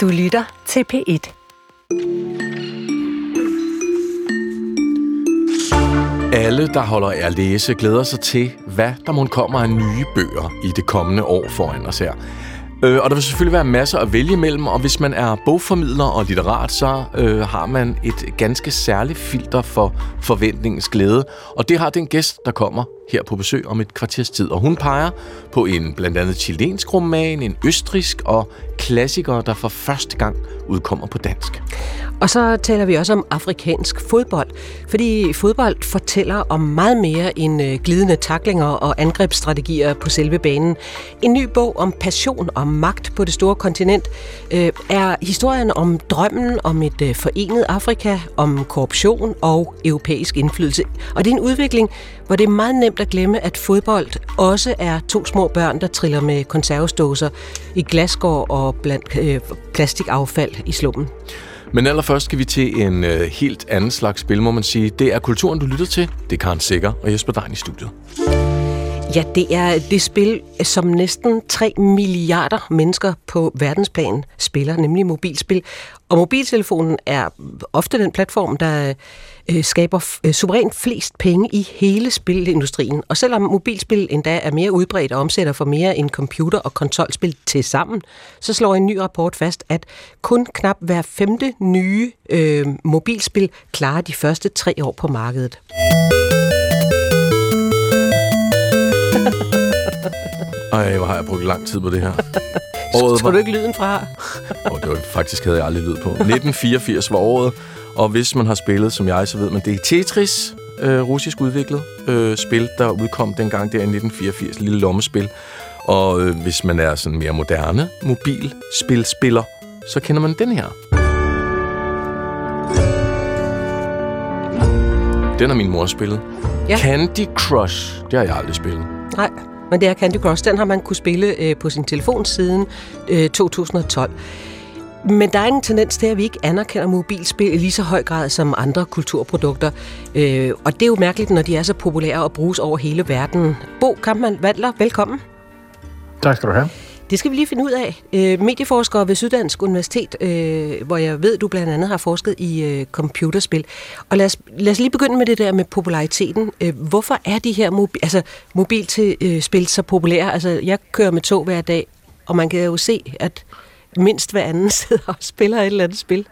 Du lytter til P1. Alle, der holder af at læse, glæder sig til, hvad der må kommer af nye bøger i det kommende år foran os her. Øh, og der vil selvfølgelig være masser at vælge imellem, og hvis man er bogformidler og litterat, så øh, har man et ganske særligt filter for forventningens glæde. Og det har den gæst, der kommer her på besøg om et kvarters tid. Og hun peger på en blandt andet chilensk roman, en østrisk og klassikere, der for første gang udkommer på dansk. Og så taler vi også om afrikansk fodbold, fordi fodbold fortæller om meget mere end øh, glidende taklinger og angrebsstrategier på selve banen. En ny bog om passion og magt på det store kontinent øh, er historien om drømmen om et øh, forenet Afrika, om korruption og europæisk indflydelse. Og det er en udvikling, hvor det er meget nemt at glemme, at fodbold også er to små børn, der triller med konservesdåser i glasgård og blandt øh, plastikaffald i slummen. Men allerførst skal vi til en øh, helt anden slags spil, må man sige. Det er kulturen, du lytter til. Det er Karen Sikker og Jesper Dein i studiet. Ja, det er det spil, som næsten 3 milliarder mennesker på verdensplan spiller, nemlig mobilspil. Og mobiltelefonen er ofte den platform, der øh, skaber øh, suverænt flest penge i hele spilindustrien. Og selvom mobilspil endda er mere udbredt og omsætter for mere end computer- og konsolspil til sammen, så slår en ny rapport fast, at kun knap hver femte nye øh, mobilspil klarer de første tre år på markedet. Ej, hvor har jeg brugt lang tid på det her. Året Tror du ikke lyden fra? oh, det var, faktisk havde jeg aldrig lyd på. 1984 var året, og hvis man har spillet, som jeg, så ved man, det er Tetris, øh, russisk udviklet øh, spil, der udkom dengang der i 1984, lille lommespil. Og øh, hvis man er sådan mere moderne mobilspilspiller, så kender man den her. Den har min mor spillet. Ja. Candy Crush, det har jeg aldrig spillet. Nej. Men det er Candy Crush, den har man kunne spille øh, på sin telefon siden øh, 2012. Men der er en tendens til, at vi ikke anerkender mobilspil i lige så høj grad som andre kulturprodukter. Øh, og det er jo mærkeligt, når de er så populære og bruges over hele verden. Bo Kampmann Vandler, velkommen. Tak skal du have. Det skal vi lige finde ud af. Øh, medieforsker ved Syddansk Universitet, øh, hvor jeg ved, du blandt andet har forsket i øh, computerspil. Og lad os, lad os lige begynde med det der med populariteten. Øh, hvorfor er de her mobi- altså, mobilspil så populære? Altså, jeg kører med tog hver dag, og man kan jo se, at mindst hver anden sidder og spiller et eller andet spil.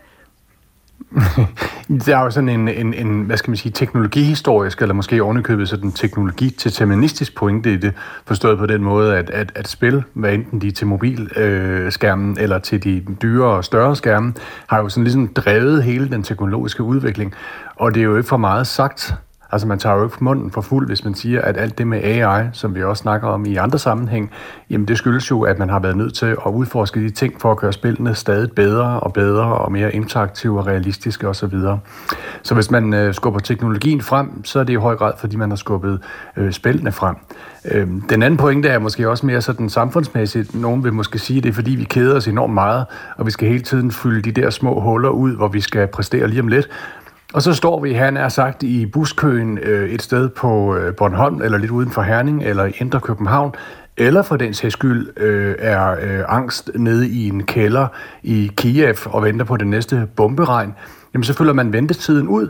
der er jo sådan en, en, en, hvad skal man sige, teknologihistorisk, eller måske ovenikøbet sådan teknologi-deterministisk pointe i det, forstået på den måde, at, at, at spil, hvad enten de er til mobilskærmen øh, eller til de dyre og større skærme, har jo sådan ligesom drevet hele den teknologiske udvikling. Og det er jo ikke for meget sagt, Altså man tager jo ikke munden for fuld, hvis man siger, at alt det med AI, som vi også snakker om i andre sammenhæng, jamen det skyldes jo, at man har været nødt til at udforske de ting for at gøre spillene stadig bedre og bedre og mere interaktive og realistiske osv. Så hvis man øh, skubber teknologien frem, så er det i høj grad, fordi man har skubbet øh, spillene frem. Øh, den anden pointe er måske også mere sådan samfundsmæssigt. Nogen vil måske sige, at det er fordi, vi keder os enormt meget, og vi skal hele tiden fylde de der små huller ud, hvor vi skal præstere lige om lidt. Og så står vi, han er sagt, i buskøen øh, et sted på øh, Bornholm, eller lidt uden for Herning, eller i Indre København, eller for den sags skyld øh, er øh, angst nede i en kælder i Kiev og venter på det næste bomberegn, jamen så følger man ventetiden ud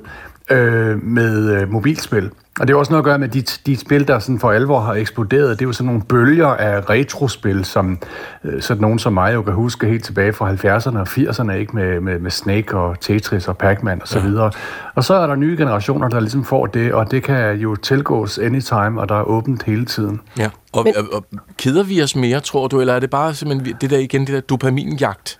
øh, med øh, mobilspil. Og det er også noget at gøre med de, de spil, der sådan for alvor har eksploderet. Det er jo sådan nogle bølger af retrospil, som øh, sådan nogen som mig jo kan huske helt tilbage fra 70'erne og 80'erne, ikke med, med, med Snake og Tetris og Pac-Man og så videre. Og så er der nye generationer, der ligesom får det, og det kan jo tilgås anytime, og der er åbent hele tiden. Ja, og, Men... og, og keder vi os mere, tror du, eller er det bare simpelthen det der igen, det der dopaminjagt?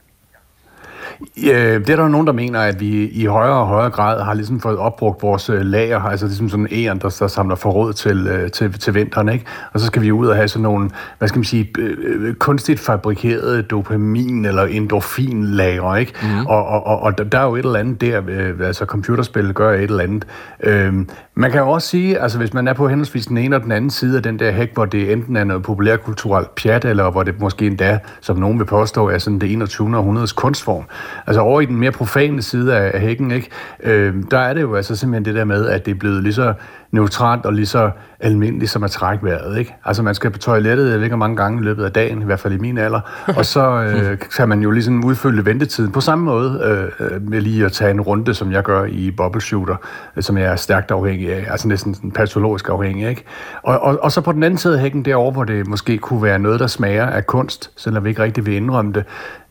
Ja, det er der nogen, der mener, at vi i højere og højere grad har ligesom fået opbrugt vores øh, lager, altså ligesom sådan en æren, der, der samler forråd til, øh, til, til vinteren, ikke? Og så skal vi ud og have sådan nogle, hvad skal man sige, øh, kunstigt fabrikerede dopamin- eller endorfinlager, ikke? Mm. Og, og, og, og der er jo et eller andet der, altså computerspil gør et eller andet. Øhm, man kan jo også sige, altså hvis man er på henholdsvis den ene og den anden side af den der hæk, hvor det enten er noget populærkulturelt pjat, eller hvor det måske endda, som nogen vil påstå, er sådan det 21. århundredes kunstform, Altså over i den mere profane side af, hækken, ikke? Øh, der er det jo altså simpelthen det der med, at det er blevet lige så neutralt og lige så almindeligt som at trække vejret. Ikke? Altså man skal på toilettet, jeg ved ikke mange gange i løbet af dagen, i hvert fald i min alder, og så øh, kan man jo ligesom udfylde ventetiden på samme måde øh, øh, med lige at tage en runde, som jeg gør i bubble shooter, øh, som jeg er stærkt afhængig af, altså næsten sådan patologisk afhængig. Ikke? Og, og, og så på den anden side af hækken derovre, hvor det måske kunne være noget, der smager af kunst, selvom vi ikke rigtig vil indrømme det,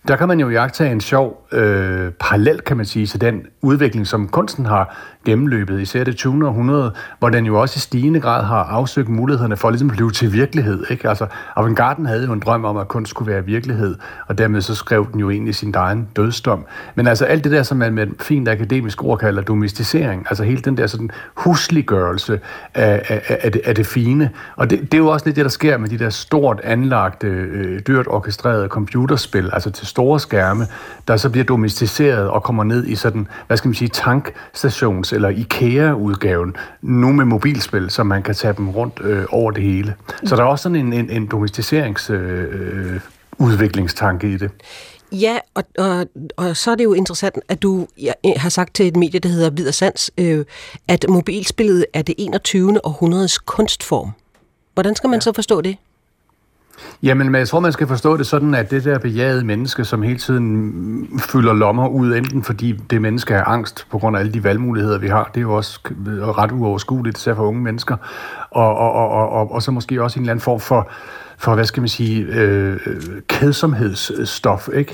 der kan man jo jagtage en sjov øh, parallel, kan man sige, til den udvikling, som kunsten har gennemløbet, især det 20. århundrede, hvor den jo også i stigende grad har afsøgt mulighederne for ligesom at ligesom blive til virkelighed. Ikke? Altså, Avantgarden havde jo en drøm om, at kunst skulle være virkelighed, og dermed så skrev den jo egentlig sin egen dødsdom. Men altså alt det der, som man med et fint akademisk ord kalder domesticering, altså hele den der sådan husliggørelse af, af, af, det, af det fine, og det, det er jo også lidt det, der sker med de der stort anlagte, øh, dyrt orkestrerede computerspil, altså til store skærme, der så bliver domesticeret og kommer ned i sådan, hvad skal man sige, tankstations- eller IKEA-udgaven, nu med mobilspil, så man kan tage dem rundt øh, over det hele. Så der er også sådan en, en, en domesticerings... Øh, udviklingstanke i det. Ja, og, og, og så er det jo interessant, at du ja, har sagt til et medie, der hedder Videre Sands, øh, at mobilspillet er det 21. århundredes kunstform. Hvordan skal man ja. så forstå det? Jamen, jeg tror, man skal forstå det sådan, at det der bejagede menneske, som hele tiden fylder lommer ud, enten fordi det menneske er angst på grund af alle de valgmuligheder, vi har, det er jo også ret uoverskueligt, især for unge mennesker, og, og, og, og, og, og så måske også en eller anden form for for, hvad skal man sige, øh, kedsomhedsstof, ikke?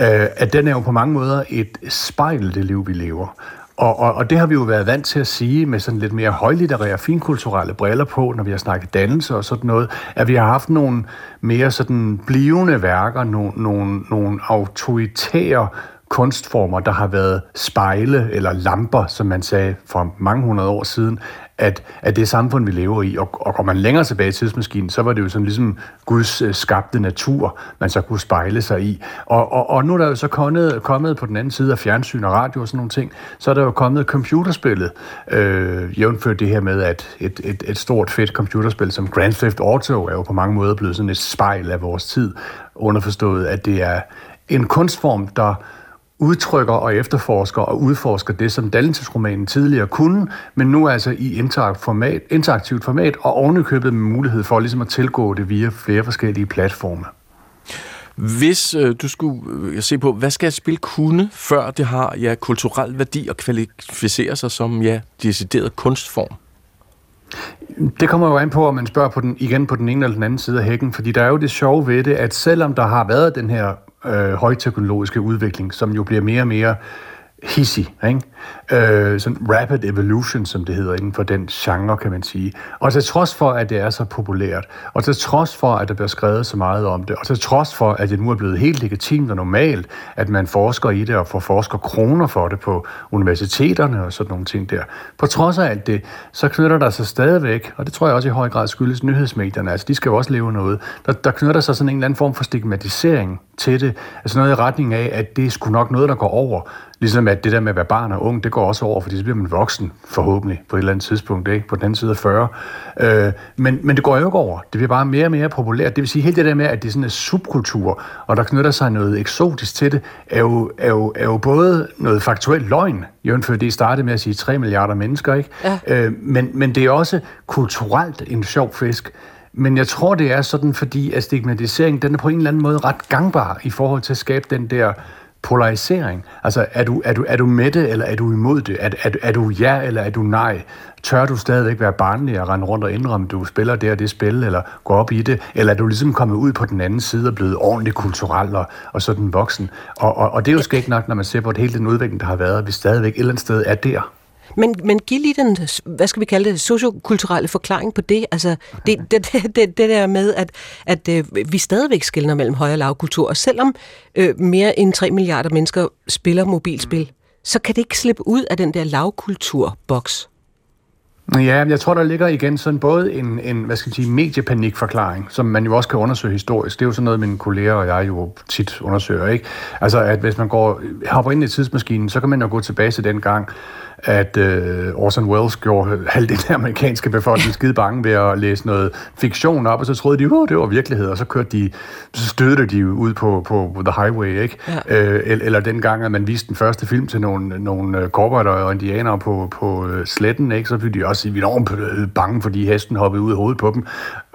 Øh, at den er jo på mange måder et spejl, det liv, vi lever. Og, og, og det har vi jo været vant til at sige med sådan lidt mere højlitterære, finkulturelle briller på, når vi har snakket dannelse og sådan noget, at vi har haft nogle mere sådan blivende værker, nogle, nogle, nogle autoritære kunstformer, der har været spejle eller lamper, som man sagde for mange hundrede år siden, at, at det samfund, vi lever i, og, og går man længere tilbage i tidsmaskinen, så var det jo sådan ligesom Guds øh, skabte natur, man så kunne spejle sig i. Og, og, og nu er der jo så kommet, kommet på den anden side af fjernsyn og radio og sådan nogle ting, så er der jo kommet computerspillet, øh, jævnført det her med, at et, et, et stort fedt computerspil som Grand Theft Auto er jo på mange måder blevet sådan et spejl af vores tid, underforstået, at det er en kunstform, der udtrykker og efterforsker og udforsker det, som dannelsesromanen tidligere kunne, men nu altså i format, interaktivt format og ovenikøbet med mulighed for ligesom at tilgå det via flere forskellige platforme. Hvis øh, du skulle øh, se på, hvad skal et spil kunne, før det har ja, kulturel værdi og kvalificerer sig som ja, decideret kunstform? Det kommer jo an på, om man spørger på den, igen på den ene eller den anden side af hækken, fordi der er jo det sjove ved det, at selvom der har været den her øh, højteknologiske udvikling, som jo bliver mere og mere hissig, ikke? Øh, sådan rapid evolution, som det hedder inden for den genre, kan man sige. Og til trods for, at det er så populært, og til trods for, at der bliver skrevet så meget om det, og til trods for, at det nu er blevet helt legitimt og normalt, at man forsker i det og får forsker kroner for det på universiteterne og sådan nogle ting der. På trods af alt det, så knytter der sig stadigvæk, og det tror jeg også i høj grad skyldes nyhedsmedierne, altså de skal jo også leve noget, der, der knytter der sig sådan en eller anden form for stigmatisering til det, altså noget i retning af, at det er sgu nok noget, der går over, Ligesom at det der med at være barn og ung, det går også over, fordi så bliver man voksen, forhåbentlig, på et eller andet tidspunkt, ikke? på den anden side af 40. Øh, men, men det går jo ikke over. Det bliver bare mere og mere populært. Det vil sige, helt det der med, at det er sådan en subkultur, og der knytter sig noget eksotisk til det, er jo, er jo, er jo både noget faktuelt løgn, jævnfør det startede med at sige 3 milliarder mennesker, ikke? Ja. Øh, men, men det er også kulturelt en sjov fisk. Men jeg tror, det er sådan, fordi at stigmatisering, den er på en eller anden måde ret gangbar i forhold til at skabe den der polarisering. Altså, er du, er du, er du med det, eller er du imod det? Er, er, er du ja, eller er du nej? Tør du stadigvæk være barnlig og rende rundt og indrømme, du spiller det og det spil, eller gå op i det? Eller er du ligesom kommet ud på den anden side og blevet ordentligt kulturel og, og sådan voksen? Og, og, og det er jo skægt nok, når man ser på det hele den udvikling, der har været, at vi stadigvæk et eller andet sted er der. Men, men giv lige den, hvad skal vi kalde det, sociokulturelle forklaring på det. Altså, det, det, det, det, det der med, at, at øh, vi stadigvæk skiller mellem høj- og lavkultur, og selvom øh, mere end 3 milliarder mennesker spiller mobilspil, mm. så kan det ikke slippe ud af den der lavkulturboks. Ja, jeg tror, der ligger igen sådan både en, en hvad skal jeg sige, mediepanikforklaring, som man jo også kan undersøge historisk. Det er jo sådan noget, mine kolleger og jeg jo tit undersøger, ikke? Altså, at hvis man går, hopper ind i tidsmaskinen, så kan man jo gå tilbage til den gang, at øh, Orson Welles gjorde halvdelen af amerikanske befolkning skide bange ved at læse noget fiktion op, og så troede de, at det var virkelighed, og så kørte de, så stødte de ud på, på The Highway, ikke? Ja. Øh, eller, eller den gang, at man viste den første film til nogle, nogle cowboy og indianere på, på uh, sletten, ikke? Så blev de også også enormt øh, bange, fordi hesten hoppede ud i hovedet på dem.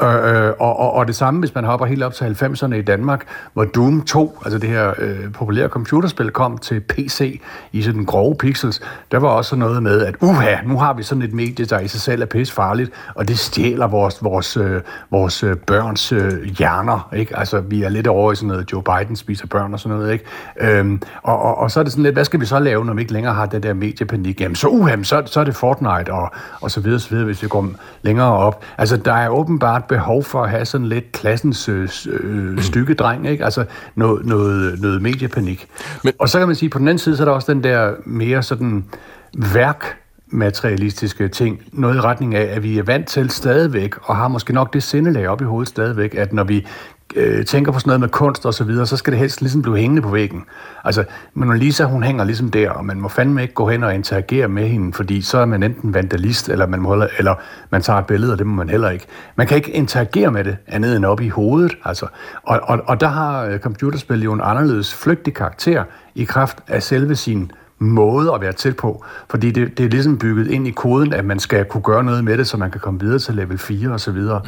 Øh, øh, og, og, og det samme, hvis man hopper helt op til 90'erne i Danmark, hvor Doom 2, altså det her øh, populære computerspil, kom til PC i sådan grove pixels, der var også noget med, at uha, nu har vi sådan et medie, der i sig selv er pisse farligt, og det stjæler vores, vores, øh, vores øh, børns øh, hjerner. Ikke? Altså, vi er lidt over i sådan noget, Joe Biden spiser børn og sådan noget. Ikke? Øhm, og, og, og så er det sådan lidt, hvad skal vi så lave, når vi ikke længere har den der mediepanik? Jamen, så, uha, så, så er det Fortnite og, og så videre, så videre, hvis vi går længere op. Altså, der er åbenbart behov for at have sådan lidt klassens øh, øh, stykke dreng, ikke? Altså, noget, noget, noget mediepanik. Men... Og så kan man sige, på den anden side, så er der også den der mere sådan værk materialistiske ting. Noget i retning af, at vi er vant til stadigvæk, og har måske nok det sindelag op i hovedet stadigvæk, at når vi øh, tænker på sådan noget med kunst og så videre, så skal det helst ligesom blive hængende på væggen. Altså, Mona Lisa, hun hænger ligesom der, og man må fandme ikke gå hen og interagere med hende, fordi så er man enten vandalist, eller man, må eller man tager et billede, og det må man heller ikke. Man kan ikke interagere med det andet end op i hovedet. Altså. Og, og, og der har computerspillet computerspil jo en anderledes flygtig karakter i kraft af selve sin måde at være tæt på, fordi det, det er ligesom bygget ind i koden, at man skal kunne gøre noget med det, så man kan komme videre til level 4 og så videre.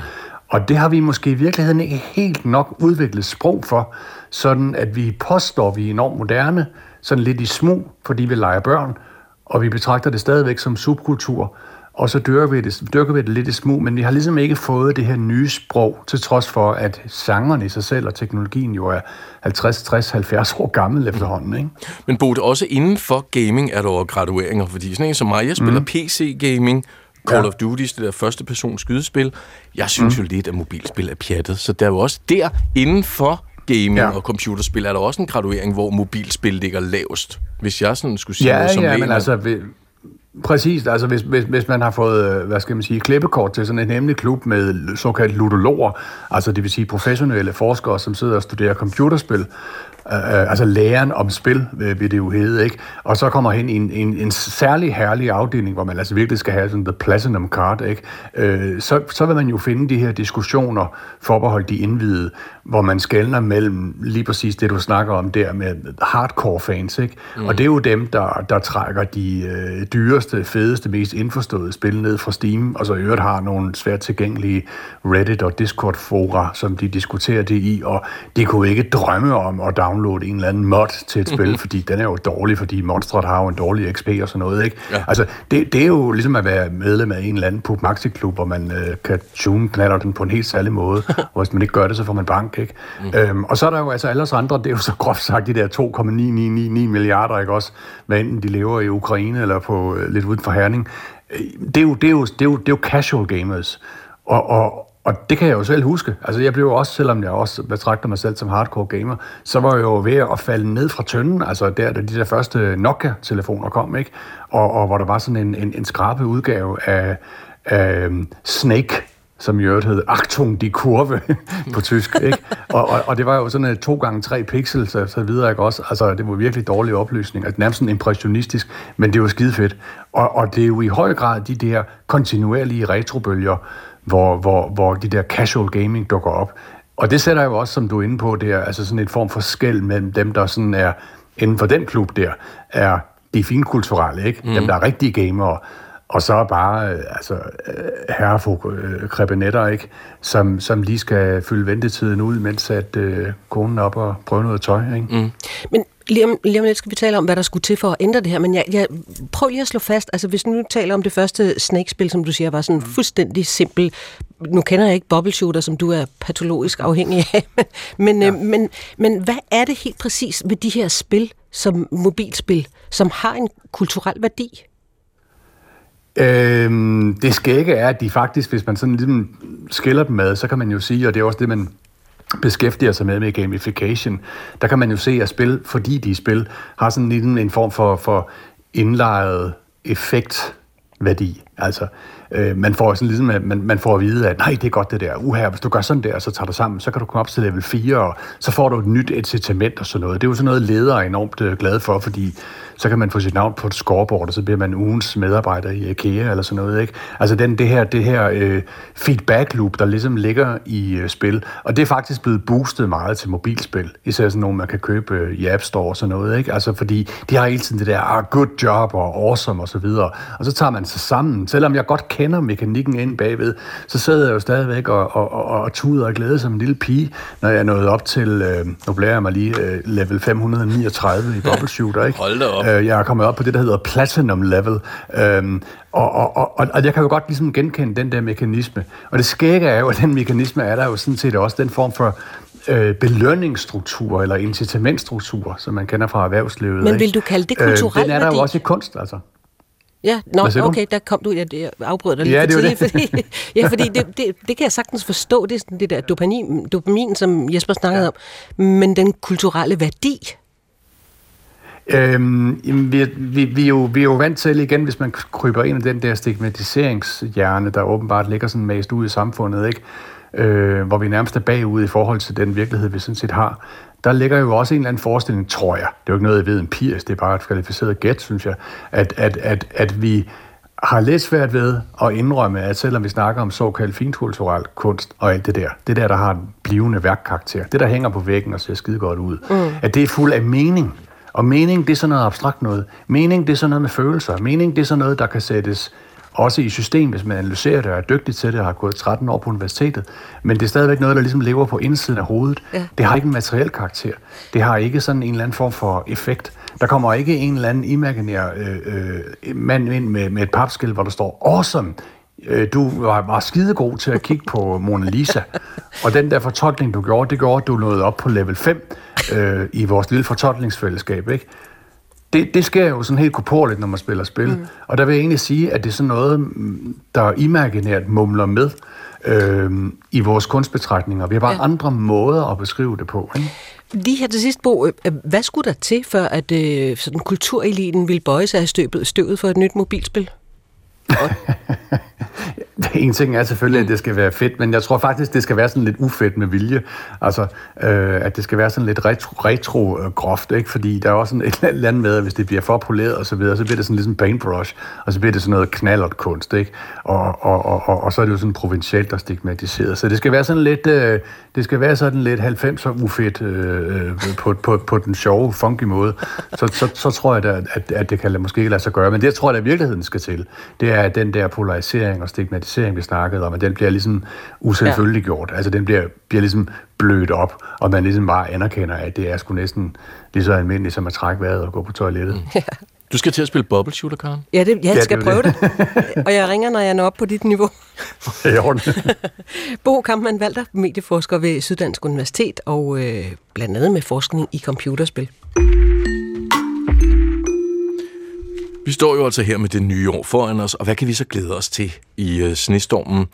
Og det har vi måske i virkeligheden ikke helt nok udviklet sprog for, sådan at vi påstår, at vi er enormt moderne, sådan lidt i smug, fordi vi leger børn, og vi betragter det stadigvæk som subkultur, og så dyrker vi, det, dyrker vi det lidt i smug, men vi har ligesom ikke fået det her nye sprog, til trods for, at sangerne i sig selv og teknologien jo er 50, 60, 70 år gammel efterhånden. Ikke? Men Bo, det også inden for gaming er der gradueringer, fordi sådan en som mig, jeg spiller mm. PC-gaming, Call ja. of Duty, det der første person skydespil. Jeg synes mm. jo lidt, at mobilspil er pjattet, så der er jo også der inden for gaming ja. og computerspil, er der også en graduering, hvor mobilspil ligger lavest. Hvis jeg sådan skulle sige ja, noget som Ja, men altså, Præcis, altså hvis, hvis, hvis man har fået, øh, hvad skal man sige, klippekort til sådan en hemmelig klub med såkaldt ludologer, altså det vil sige professionelle forskere, som sidder og studerer computerspil, øh, altså læren om spil, vil det jo hedde, ikke? Og så kommer hen i en, en, en særlig herlig afdeling, hvor man altså virkelig skal have sådan the platinum card, ikke? Øh, så, så vil man jo finde de her diskussioner forbeholdt de indvidede, hvor man skældner mellem lige præcis det, du snakker om der med hardcore fans, ikke? Mm. Og det er jo dem, der, der trækker de øh, dyreste, fedeste, mest indforståede spil ned fra Steam, og så i øvrigt har nogle svært tilgængelige Reddit og Discord-fora, som de diskuterer det i, og de kunne ikke drømme om at downloade en eller anden mod til et spil, mm-hmm. fordi den er jo dårlig, fordi Monstret har jo en dårlig XP og sådan noget, ikke? Ja. Altså, det, det er jo ligesom at være medlem af en eller anden Puk Maxi-klub, hvor man øh, kan tune knaller den på en helt særlig måde, og hvis man ikke gør det, så får man bank, ikke? Mm. Øhm, og så er der jo altså alle os andre, det er jo så groft sagt de der 2,9999 milliarder, ikke også? Hvad enten de lever i Ukraine eller på øh, lidt uden for Herning. Øh, det er, jo, det, er jo, det, er jo, det er jo casual gamers. Og, og, og det kan jeg jo selv huske. Altså jeg blev jo også, selvom jeg også betragter mig selv som hardcore gamer, så var jeg jo ved at falde ned fra tønden, altså der, da de der første Nokia-telefoner kom, ikke? Og, og hvor der var sådan en, en, en skrabe udgave af, af øhm, Snake, som i øvrigt hed Achtung, de kurve på tysk, ikke? Og, og, og, det var jo sådan et 2 gange 3 pixels og så videre, ikke også? Altså, det var virkelig dårlig opløsning, altså nærmest sådan impressionistisk, men det var skide fedt. Og, og det er jo i høj grad de der kontinuerlige retrobølger, hvor, hvor, hvor de der casual gaming dukker op. Og det sætter jo også, som du er inde på, der, altså sådan en form for skæld mellem dem, der sådan er inden for den klub der, er de finkulturelle, ikke? Mm. Dem, der er rigtige gamere, og så bare øh, altså, øh, herrefog øh, krebenetter, ikke? Som, som lige skal fylde ventetiden ud, mens at øh, konen er op og prøve noget tøj. Ikke? Mm. Men lige om, lige om lidt skal vi tale om, hvad der skulle til for at ændre det her, men jeg, jeg prøv lige at slå fast, altså hvis nu taler om det første Snake-spil, som du siger, var sådan mm. fuldstændig simpel, nu kender jeg ikke Bubble Shooter, som du er patologisk afhængig af, men, ja. øh, men, men hvad er det helt præcis ved de her spil, som mobilspil, som har en kulturel værdi? Øhm, det skægge er, at de faktisk, hvis man sådan ligesom skiller dem med, så kan man jo sige, og det er også det, man beskæftiger sig med med gamification, der kan man jo se, at spil, fordi de spil, har sådan en, en form for, for indlejret effektværdi. Altså, øh, man får sådan ligesom, at man, man får at vide, at nej, det er godt det der. Uha, hvis du gør sådan der, så tager du sammen, så kan du komme op til level 4, og så får du et nyt incitament og sådan noget. Det er jo sådan noget, ledere er enormt øh, glade for, fordi så kan man få sit navn på et scoreboard, og så bliver man ugens medarbejder i IKEA eller sådan noget. Ikke? Altså den, det her, det her øh, feedback loop, der ligesom ligger i øh, spil, og det er faktisk blevet boostet meget til mobilspil, især sådan nogle, man kan købe øh, i App Store og sådan noget. Ikke? Altså fordi de har hele tiden det der, ah, good job og awesome og så videre, og så tager man sig sammen Øhm, selvom jeg godt kender mekanikken ind bagved, så sidder jeg jo stadigvæk og, og, og, og tuder og glæder som en lille pige, når jeg er nået op til, øh, nu blærer jeg mig lige, øh, level 539 i Bubble Shooter. Ikke? Hold da op. Øh, jeg er kommet op på det, der hedder Platinum Level. Øhm, og, og, og, og jeg kan jo godt ligesom genkende den der mekanisme. Og det skægge er jo, at den mekanisme er der jo sådan set også den form for øh, belønningsstruktur eller incitamentstruktur, som man kender fra erhvervslivet. Men vil du kalde det kulturel øh, Den er der værdi? jo også i kunst, altså. Ja, nå, okay, der kom du, jeg, jeg afbrød dig lidt Ja, det tidligt, fordi, ja, fordi det, det, det kan jeg sagtens forstå, det er sådan det der dopamin, dopamin som Jesper snakkede ja. om, men den kulturelle værdi, Øhm, vi, er- vi, vi, er jo, vi er jo vant til igen, hvis man kryber ind i den der stigmatiseringshjerne, der åbenbart ligger sådan mast ud i samfundet, ikke? Øh, hvor vi nærmest er bagud i forhold til den virkelighed, vi sådan set har. Der ligger jo også en eller anden forestilling, tror jeg. Det er jo ikke noget, jeg ved empisk, det er bare et kvalificeret gæt, synes jeg, at, at, at, at vi har lidt svært ved at indrømme, at selvom vi snakker om såkaldt finkulturel kunst og alt det der, det der, der har en blivende værkkarakter, det der hænger på væggen og ser skide godt ud, mm. at det er fuld af mening. Og mening, det er sådan noget abstrakt noget. Mening, det er sådan noget med følelser. Mening, det er sådan noget, der kan sættes også i system, hvis man analyserer det og er dygtig til det og har gået 13 år på universitetet. Men det er stadigvæk noget, der ligesom lever på indsiden af hovedet. Ja. Det har ikke en materiel karakter. Det har ikke sådan en eller anden form for effekt. Der kommer ikke en eller anden imaginær øh, øh, mand ind med, med et papskilt, hvor der står awesome. Øh, Du var, var skidegod til at kigge på Mona Lisa. Og den der fortolkning, du gjorde, det gjorde, at du nåede op på level 5 øh, i vores lille fortolkningsfællesskab. Ikke? Det, det sker jo sådan helt korporligt, når man spiller spil. Mm. Og der vil jeg egentlig sige, at det er sådan noget, mm, der imaginært mumler med øh, i vores kunstbetragtninger. Vi har bare Ja. andre måder at beskrive det på. Ikke? Lige her til sidst, Bo, øh, hvad skulle der til, før at øh, sådan kultureliten ville bøje sig af støvet, støvet for et nyt mobilspil? En ting er selvfølgelig, at det skal være fedt, men jeg tror faktisk, det skal være sådan lidt ufedt med vilje. Altså, øh, at det skal være sådan lidt retro, retro øh, groft, ikke? Fordi der er også sådan et eller andet med, at hvis det bliver for poleret og så videre, så bliver det sådan ligesom paintbrush, og så bliver det sådan noget knallert kunst, ikke? Og, og, og, og, og så er det jo sådan provincielt og stigmatiseret. Så det skal være sådan lidt, øh, det skal være sådan lidt 90'er ufedt øh, øh, på, på, på den sjove, funky måde. Så, så, så tror jeg, da, at, at det kan måske ikke lade sig gøre. Men det, jeg tror, at virkeligheden skal til, det er, at den der polarisering og stigmatisering, vi snakkede om, at den bliver ligesom uselvfølelig gjort. Altså, den bliver, bliver ligesom blødt op, og man ligesom bare anerkender, at det er sgu næsten lige så almindeligt som at trække vejret og gå på toilettet. Mm. Du skal til at spille bubble shooter, Karen. Ja, det, jeg Ja, skal det prøve jo det. Og jeg ringer, når jeg når op på dit niveau. Bo Kampmann Valter, medieforsker ved Syddansk Universitet, og øh, blandt andet med forskning i computerspil. Vi står jo altså her med det nye år foran os, og hvad kan vi så glæde os til i øh, snestormen?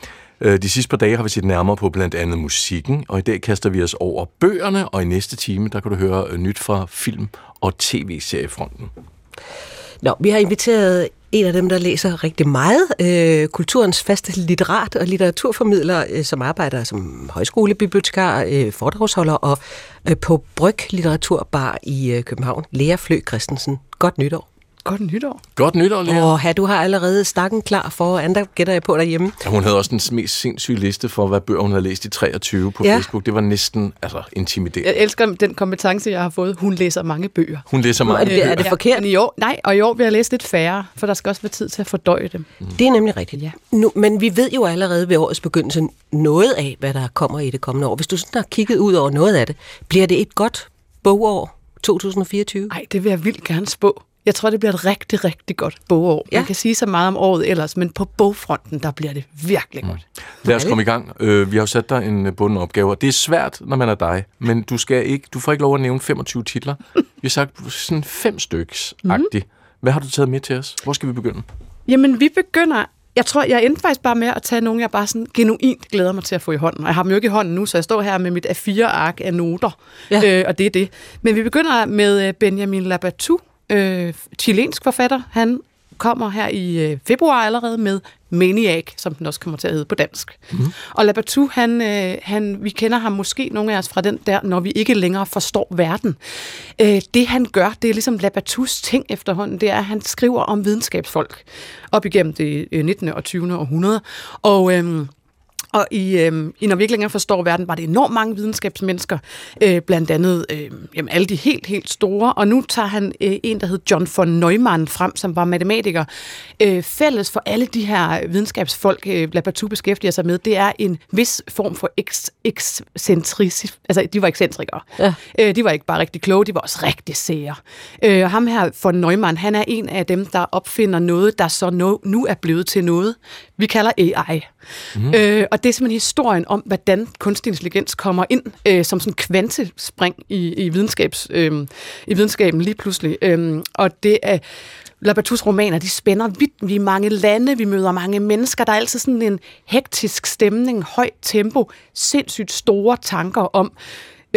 Øh, de sidste par dage har vi set nærmere på blandt andet musikken, og i dag kaster vi os over bøgerne, og i næste time, der kan du høre øh, nyt fra film- og tv-seriefronten. Nå, vi har inviteret en af dem, der læser rigtig meget, øh, kulturens faste litterat og litteraturformidler, øh, som arbejder som højskolebibliotekar, øh, foredragsholder og øh, på Bryg Litteraturbar i øh, København. Lea Flø Christensen. Godt nytår. Godt nytår. Godt nytår, Lea. Og ja, du har allerede stakken klar for, andre gætter jeg på derhjemme. Ja, Hun havde også den mest sindssyge liste for, hvad bøger hun havde læst i 23 på Ja. ja. Facebook. Det var næsten altså, intimiderende. Jeg elsker den kompetence, jeg har fået. Hun læser mange bøger. Hun læser Er meget. det, er det Ja, forkert? Men i år, nej, og i år vil jeg læse lidt færre, for der skal også være tid til at fordøje dem. Det er nemlig rigtigt. Ja. Nu, men vi ved jo allerede ved årets begyndelse noget af, hvad der kommer i det kommende år. Hvis du sådan har kigget ud over noget af det, bliver det et godt bogår 2024? Nej, det vil jeg vildt gerne spå. Jeg tror, det bliver et rigtig, rigtig godt bogår. Ja. Man kan sige så meget om året ellers, men på bogfronten, der bliver det virkelig godt. Lad os komme i gang. Øh, vi har jo sat dig en øh, bunden opgave, og det er svært, når man er dig, men du, skal ikke, du får ikke lov at nævne 25 titler. Vi har sagt sådan fem styks agtigt Hvad har du taget med til os? Hvor skal vi begynde? Jamen, vi begynder... Jeg tror, jeg endte faktisk bare med at tage nogle, jeg bare sådan genuint glæder mig til at få i hånden. Og jeg har dem jo ikke i hånden nu, så jeg står her med mit A4-ark af noter, Ja. ja. øh, og det er det. Men vi begynder med øh, Benjamin Labatou, øh, chilensk forfatter. Han kommer her i øh, februar allerede med Maniac, som den også kommer til at hedde på dansk. Mm. Og Labatou, han, øh, han, vi kender ham måske nogle af os fra den der, når vi ikke længere forstår verden. Øh, det han gør, det er ligesom Labatous ting efterhånden, det er, at han skriver om videnskabsfolk op igennem det øh, 19. og 20. århundrede. Og... Øh, Og i, øh, i Når vi ikke længere forstår verden, var det enormt mange videnskabsmennesker, øh, blandt andet øh, jamen, alle de helt, helt store. Og nu tager han øh, en, der hed John von Neumann frem, som var matematiker. Øh, fælles for alle de her videnskabsfolk, øh, Lapatou beskæftiger sig med, det er en vis form for ekscentrisk. Altså, de var ekscentrikere. Ja. Øh, de var ikke bare rigtig kloge, de var også rigtig sære. Øh, og ham her von Neumann, han er en af dem, der opfinder noget, der så nu, nu er blevet til noget, vi kalder AI. Mm. Øh, og det er simpelthen historien om, hvordan kunstig intelligens kommer ind øh, som sådan kvantespring i, i, videnskabs, øh, i videnskaben lige pludselig. Øh, og det er... Labatus romaner, de spænder vidt. Vi er mange lande, vi møder mange mennesker. Der er altid sådan en hektisk stemning, højt tempo, sindssygt store tanker om,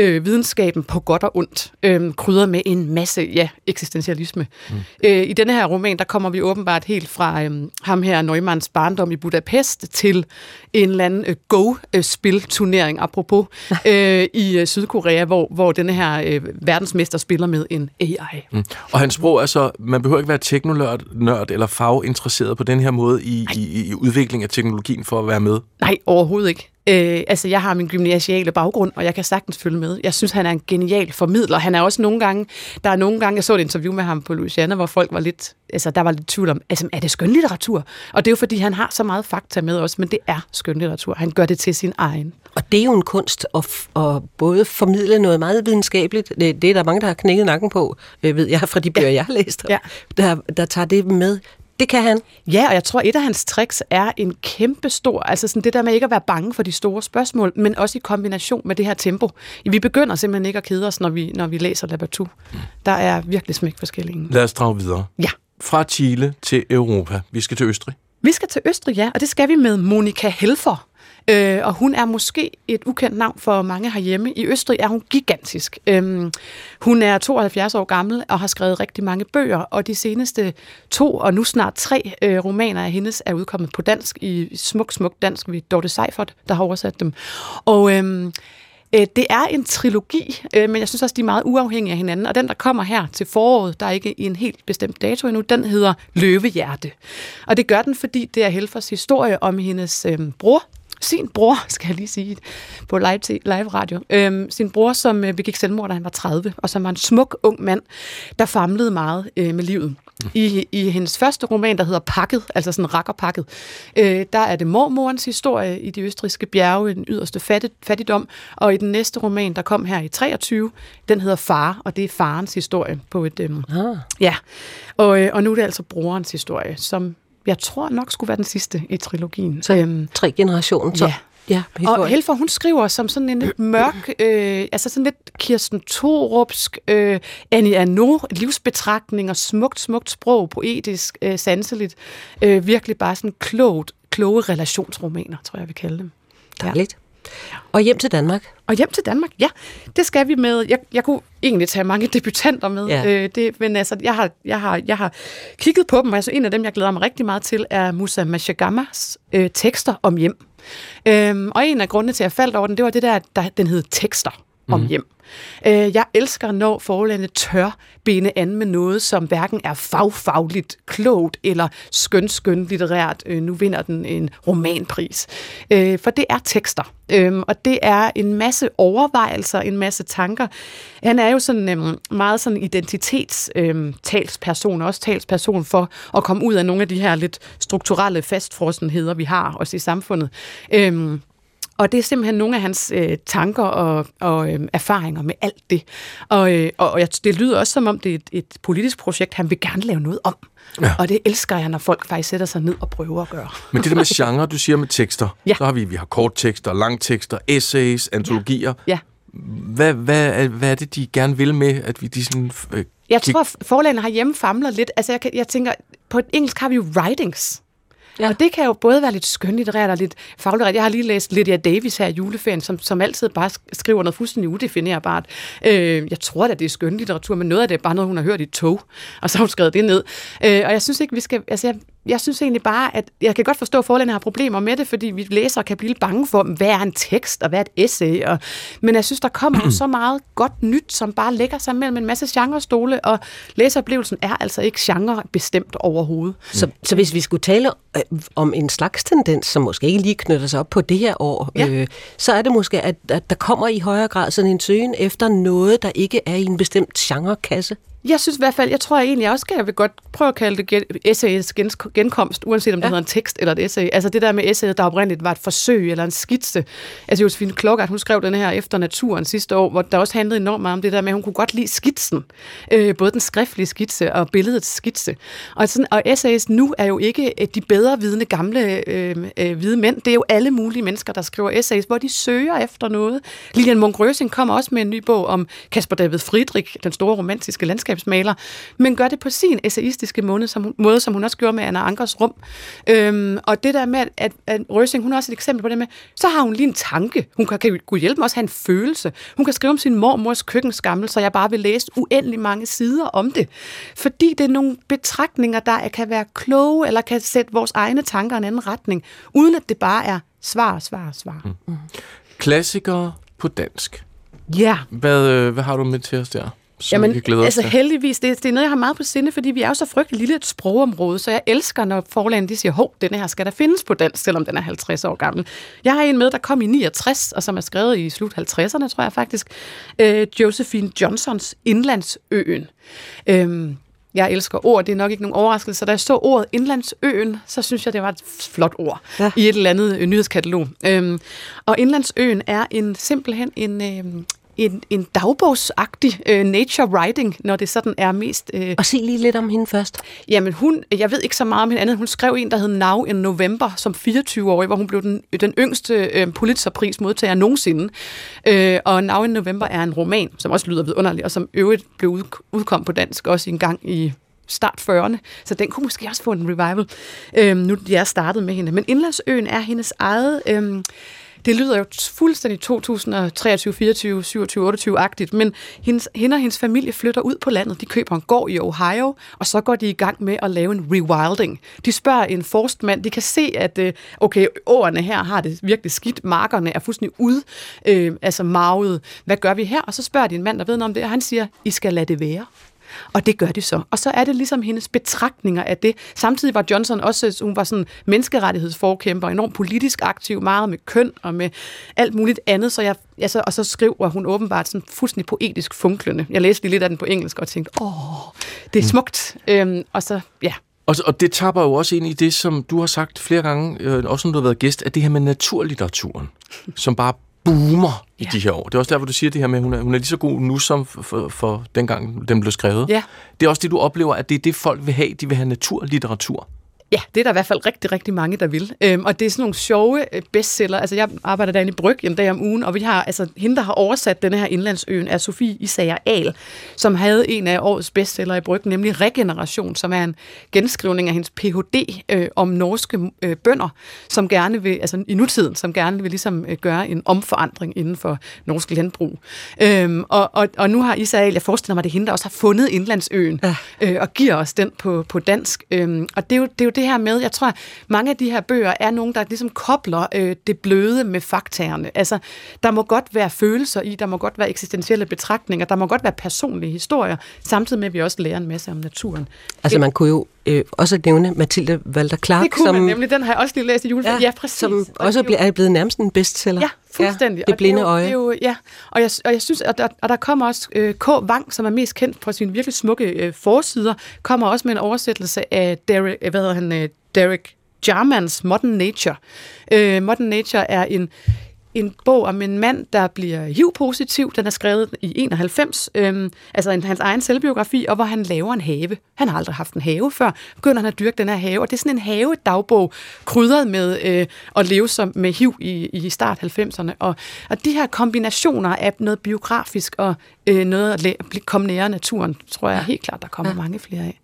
øh, videnskaben på godt og ondt, øh, krydret med en masse ja, eksistentialisme. Mm. Øh, I denne her roman, der kommer vi åbenbart helt fra øh, ham her, Neumanns barndom i Budapest, til en eller anden øh, Go-spil-turnering, apropos, øh, i øh, Sydkorea, hvor, hvor denne her øh, verdensmester spiller med en AI. Mm. Og hans sprog, altså, man behøver ikke være teknonørd nørd eller faginteresseret på den her måde i, i, i udvikling af teknologien for at være med? Nej, overhovedet ikke. Øh, altså, jeg har min gymnasiale baggrund, og jeg kan sagtens følge med. Jeg synes, han er en genial formidler. Han er også nogle gange, der er nogle gange, jeg så et interview med ham på Louisiana, hvor folk var lidt, altså, der var lidt tvivl om, altså, er det skønlitteratur? Og det er jo, fordi han har så meget fakta med os, men det er skønlitteratur. Han gør det til sin egen. Og det er jo en kunst at, at både formidle noget meget videnskabeligt, det, det er der mange, der har knækket nakken på, øh, ved jeg, fra de bøger, ja. jeg har læst, ja. der, der tager det med det kan han. Ja, og jeg tror, et af hans tricks er en kæmpe stor, altså sådan det der med ikke at være bange for de store spørgsmål, men også i kombination med det her tempo. Vi begynder simpelthen ikke at kede os, når vi, når vi læser Labatou. Mm. Der er virkelig smæk forskellige. Lad os drage videre. Ja. Fra Chile til Europa. Vi skal til Østrig. Vi skal til Østrig, ja, og det skal vi med Monika Helfer. Øh, og hun er måske et ukendt navn for mange herhjemme. I Østrig er hun gigantisk. Øh, hun er 72 år gammel og har skrevet rigtig mange bøger, og de seneste to og nu snart tre øh, romaner af hendes er udkommet på dansk i smuk, smuk dansk ved Dorte Seifert, der har oversat dem. Og øhm, øh, det er en trilogi, øh, men jeg synes også, de er meget uafhængige af hinanden. Og den, der kommer her til foråret, der er ikke i en helt bestemt dato endnu, den hedder Løvehjerte. Og det gør den, fordi det er Helfers historie om hendes øh, bror, sin bror, skal jeg lige sige, på live, live radio, øhm, sin bror, som øh, begik selvmord, da han var 30, og som var en smuk ung mand, der famlede meget øh, med livet. I, I hendes første roman, der hedder Pakket, altså sådan rakkerpakket, øh, der er det mormorens historie i de østriske bjerge, den yderste fattig, fattigdom, og i den næste roman, der kom her i 23, den hedder Far, og det er farens historie på et... Øh, ah. Ja, og, øh, og nu er det altså brorens historie, som jeg tror nok skulle være den sidste i trilogien. Så øhm, tre generationer. Så. Ja. Ja, og Helfer, hun skriver som sådan en lidt mørk, øh, altså sådan lidt Kirsten Thorupsk, øh, Annie Arnaud, livsbetragtninger, smukt, smukt sprog, poetisk, øh, sanseligt. Øh, virkelig bare sådan klogt, kloge relationsromaner, tror jeg, vi kalde dem. Dejligt. Og hjem til Danmark. Og hjem til Danmark, ja. Det skal vi med. Jeg, jeg kunne egentlig tage mange debutanter med. Ja. Øh, det, men altså, jeg har, jeg, har, jeg har kigget på dem. Altså, en af dem, jeg glæder mig rigtig meget til, er Musa Mashagamas øh, tekster om hjem. Øhm, og en af grundene til, at jeg faldt over den, det var det der, der den hed tekster om mm. hjem. Øh, jeg elsker, når forlandet tør binde an med noget, som hverken er fagfagligt, klogt eller skøn, skøn litterært. Øh, nu vinder den en romanpris. Øh, for det er tekster, øh, og det er en masse overvejelser, en masse tanker. Han er jo sådan øh, meget sådan identitetstalsperson, øh, også talsperson for at komme ud af nogle af de her lidt strukturelle fastfrossenheder, vi har også i samfundet. Øh, og det er simpelthen nogle af hans øh, tanker og, og øh, erfaringer med alt det. Og, øh, og jeg, det lyder også som om, det er et, et politisk projekt, han vil gerne lave noget om. Ja. Og det elsker jeg, når folk faktisk sætter sig ned og prøver at gøre. Men det der med genre, du siger med tekster, ja. så har vi, vi har korttekster, langtekster, essays, antologier. Ja. Hvad, hvad, hvad er det, de gerne vil med, at vi de sådan... Øh, jeg tror, forlagene har hjemme famler lidt. Altså, jeg, jeg tænker, på engelsk har vi jo writings. Ja. Og det kan jo både være lidt skønlitterært og lidt faglitterært. Jeg har lige læst Lydia Davis her i juleferien, som, som altid bare skriver noget fuldstændig udefinerbart. Øh, jeg tror da, det er skønlitteratur, men noget af det er bare noget, hun har hørt i tog, og så har hun skrevet det ned. Øh, og jeg synes ikke, vi skal... Altså, jeg, jeg synes egentlig bare, at jeg kan godt forstå, at forlagene har problemer med det, fordi vi læsere kan blive lidt bange for, hvad er en tekst, og hvad er et essay, og, men jeg synes, der kommer så meget godt nyt, som bare lægger sig mellem en masse genrestole, og læseroplevelsen er altså ikke genre bestemt overhovedet. Så, så hvis vi skulle tale øh, om en slags tendens, som måske ikke lige knytter sig op på det her år, Ja. øh, så er det måske, at, at der kommer i højere grad sådan en søgen efter noget, der ikke er i en bestemt genrekasse. Jeg synes i hvert fald, jeg tror jeg egentlig også, at jeg vil godt prøve at kalde det gen- essays gens- genkomst, uanset om det Ja. hedder en tekst eller et essay. Altså det der med essayet, der oprindeligt var et forsøg eller en skitse. Altså Josefine Klokkert, hun skrev den her efter naturen sidste år, hvor der også handlede enormt meget om det der med, at hun kunne godt lide skitsen. Øh, både den skriftlige skitse og billedets skitse. Og, sådan, og essays nu er jo ikke øh, de bedre vidende gamle øh, øh, hvide mænd. Det er jo alle mulige mennesker, der skriver essays, hvor de søger efter noget. Lilian Munk Røsing kommer også med en ny bog om Kasper David Friedrich, den store romantiske landskabsmaler, men gør det på sin essayistiske måde, som hun, måde, som hun også gjorde med Anna Ankers rum. Øhm, og det der med, at, at, Røsing, hun er også et eksempel på det med, så har hun lige en tanke. Hun kan, kan kunne hjælpe mig også have en følelse. Hun kan skrive om sin mormors køkkenskammel, så jeg bare vil læse uendelig mange sider om det. Fordi det er nogle betragtninger, der kan være kloge, eller kan sætte vores egne tanker i en anden retning, uden at det bare er svar, svar, svar. Mm. Klassikere på dansk. Ja. Hvad, øh, hvad har du med til os der? Som vi kan glæde os altså til? heldigvis, det, det er noget, jeg har meget på sinde, fordi vi er jo så frygtelig lille et sprogområde, så jeg elsker, når forlagene de siger, hov, den her skal der findes på dansk, selvom den er 50 år gammel. Jeg har en med, der kom i 69, og som er skrevet i slut 50'erne, tror jeg faktisk, øh, Josephine Johnsons Indlandsøen. Øhm, jeg elsker ord, det er nok ikke nogen overraskelse. Da jeg så ordet Indlandsøen, så synes jeg, det var et flot ord Ja. i et eller andet øh, nyhedskatalog. Øhm, og Indlandsøen er en simpelthen en... Øh, en, en dagbogsagtig øh, nature writing, når det sådan er mest... Øh, Og sig lige lidt om hende først. Jamen hun, jeg ved ikke så meget om hende andet. Hun skrev en, der hed Now in November som 24-årig, hvor hun blev den, den yngste øh, Pulitzerpris modtager nogensinde. Øh, og Now in November er en roman, som også lyder vidunderligt, og som øvrigt blev ud, udkom på dansk også en gang i start 40'erne, så den kunne måske også få en revival. Øh, nu jeg er startet med hende. Men Indlandsøen er hendes eget... Øh, det lyder jo fuldstændig 2023, 24, 27, 28-agtigt, men hendes, hende og hendes familie flytter ud på landet. De køber en gård i Ohio, og så går de i gang med at lave en rewilding. De spørger en forstmand, de kan se, at øh, okay, årene her har det virkelig skidt, markerne er fuldstændig ud, øh, altså marvet. Hvad gør vi her? Og så spørger de en mand, der ved noget om det, og han siger, I skal lade det være. Og det gør de så. Og så er det ligesom hendes betragtninger af det. Samtidig var Johnson også, hun var sådan menneskerettighedsforkæmper, enormt politisk aktiv, meget med køn og med alt muligt andet. Så jeg, altså, og så skriver hun åbenbart sådan fuldstændig poetisk funklende. Jeg læste lige lidt af den på engelsk og tænkte, åh, det er smukt. Øhm, og så, ja, Og, og det tapper jo også ind i det, som du har sagt flere gange, øh, også når du har været gæst, at det her med naturlitteraturen, som bare boomer i Ja. de her år. Det er også derfor, du siger det her med, at hun er, hun er lige så god nu, som for, for, for dengang den blev skrevet. Ja. Det er også det, du oplever, at det er det, folk vil have. De vil have naturlitteratur. Ja, det er der i hvert fald rigtig, rigtig mange, der vil. Øhm, og det er sådan nogle sjove øh, bestseller. Altså, jeg arbejder derinde i Bryg en dag om ugen, og vi har, altså, hende, der har oversat denne her Indlandsøen, er Sofie Isager Ahl, som havde en af årets bestseller i Bryg, nemlig Regeneration, som er en genskrivning af hendes Ph.D. Øh, om norske øh, bønder, som gerne vil, altså i nutiden, som gerne vil ligesom øh, gøre en omforandring inden for norsk landbrug. Øhm, og, og, og nu har Isager Ahl, jeg forestiller mig, det er hende, der også har fundet Indlandsøen, øh, og giver os den på, på dansk. Øhm, og det er, jo, det er jo det her med, jeg tror, at mange af de her bøger er nogen, der ligesom kobler øh, det bløde med faktaerne. Altså, der må godt være følelser i, der må godt være eksistentielle betragtninger, der må godt være personlige historier, samtidig med, at vi også lærer en masse om naturen. Altså man kunne jo øh, også nævne Mathilde Walter Clark, Det kunne som, man nemlig, den har jeg også lige læst i juleferien. Ja, ja, præcis. som Og også det er blevet nærmest en bestseller. Ja, fuldstændig. Ja, det Og blinde er jo, øje. Det er jo, ja, og jeg, og jeg synes, at der, og der kommer også øh, K. Wang, som er mest kendt for sine virkelig smukke øh, forsider, kommer også med en oversættelse af Derek, øh, hvad hedder han, øh, Derek Jarmans Modern Nature. Øh, Modern Nature er en en bog om en mand, der bliver HIV-positiv. Den er skrevet i 91, øhm, altså en, hans egen selvbiografi, og hvor han laver en have. Han har aldrig haft en have før. Begynder han at dyrke den her have, og det er sådan en havedagbog, krydret med øh, at leve som med HIV i, i start 90'erne. Og, og de her kombinationer af noget biografisk og øh, noget at læ- komme nære naturen, tror jeg helt klart, der kommer ja. mange flere af.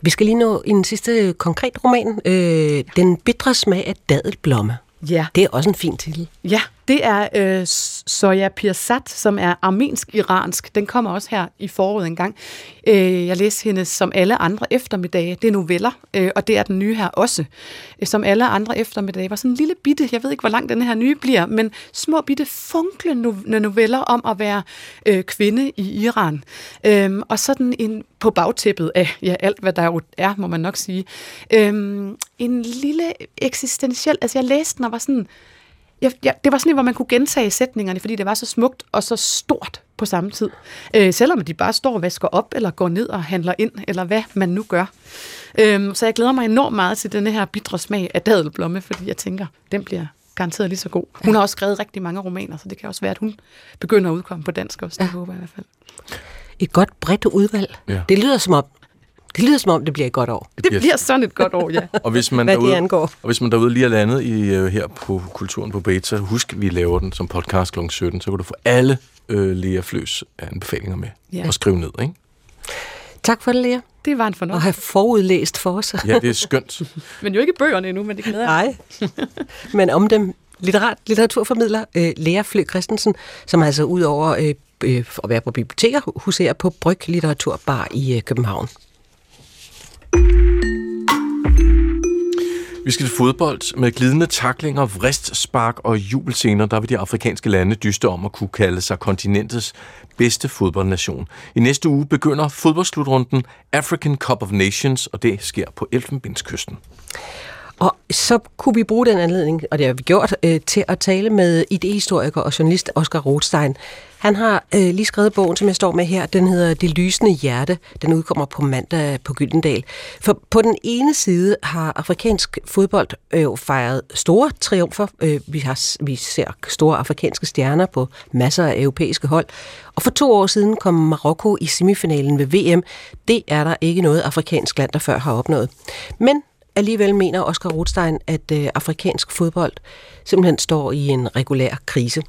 Vi skal lige nå en sidste konkret roman. Øh, Den bitre smag af dadelblomme. Ja, Det er også en fin titel. ja. Det er øh, Soja Pirsat, som er armensk-iransk. Den kommer også her i foråret engang. Øh, jeg læste hende som alle andre eftermiddage. Det er noveller, øh, og det er den nye her også. Øh, som alle andre eftermiddage var sådan en lille bitte, jeg ved ikke, hvor lang den her nye bliver, men små bitte funklende øh, noveller om at være øh, kvinde i Iran. Øh, og sådan en på bagtæppet af ja, alt, hvad der jo er, må man nok sige. Øh, en lille eksistentiel, altså jeg læste den og var sådan, jeg, jeg, det var sådan hvor man kunne gentage sætningerne, fordi det var så smukt og så stort på samme tid. Øh, selvom de bare står og vasker op, eller går ned og handler ind, eller hvad man nu gør. Øh, så jeg glæder mig enormt meget til denne her bitre smag af dadelblomme, fordi jeg tænker, den bliver garanteret lige så god. Hun har også skrevet rigtig mange romaner, så det kan også være, at hun begynder at udkomme på dansk også. Det ja. håber jeg i hvert fald. Et godt bredt udvalg. Ja. Det lyder som om, det lyder som om, det bliver et godt år. Det bliver, det bliver sådan et godt år, ja. og hvis man Hvad derude, det angår. Og hvis man derude lige er landet i, uh, her på Kulturen på Beta, husk, vi laver den som podcast kl. 17, så kan du få alle uh, Lea Fløs anbefalinger med ja. og skrive ned, ikke? Tak for det, Lea. Det var en fornøjelse. Og have forudlæst for os. ja, det er skønt. men jo ikke bøgerne endnu, men det glæder jeg. Nej, men om dem litterat, litteraturformidler uh, Lea Flø Christensen, som altså ud over uh, uh, at være på biblioteker, huserer på Bryg Litteraturbar i uh, København. Vi skal til fodbold med glidende taklinger, vristspark og jubelscener. Der vil de afrikanske lande dyste om at kunne kalde sig kontinentets bedste fodboldnation. I næste uge begynder fodboldslutrunden African Cup of Nations, og det sker på Elfenbenskysten. Og så kunne vi bruge den anledning, og det har vi gjort, øh, til at tale med idehistoriker og journalist Oscar Rothstein. Han har øh, lige skrevet bogen, som jeg står med her. Den hedder Det lysende hjerte. Den udkommer på mandag på Gyldendal. For på den ene side har afrikansk fodbold øh, fejret store triumfer. Øh, vi, har, vi ser store afrikanske stjerner på masser af europæiske hold. Og for to år siden kom Marokko i semifinalen ved VM. Det er der ikke noget afrikansk land, der før har opnået. Men alligevel mener Oscar Rothstein, at øh, afrikansk fodbold simpelthen står i en regulær krise.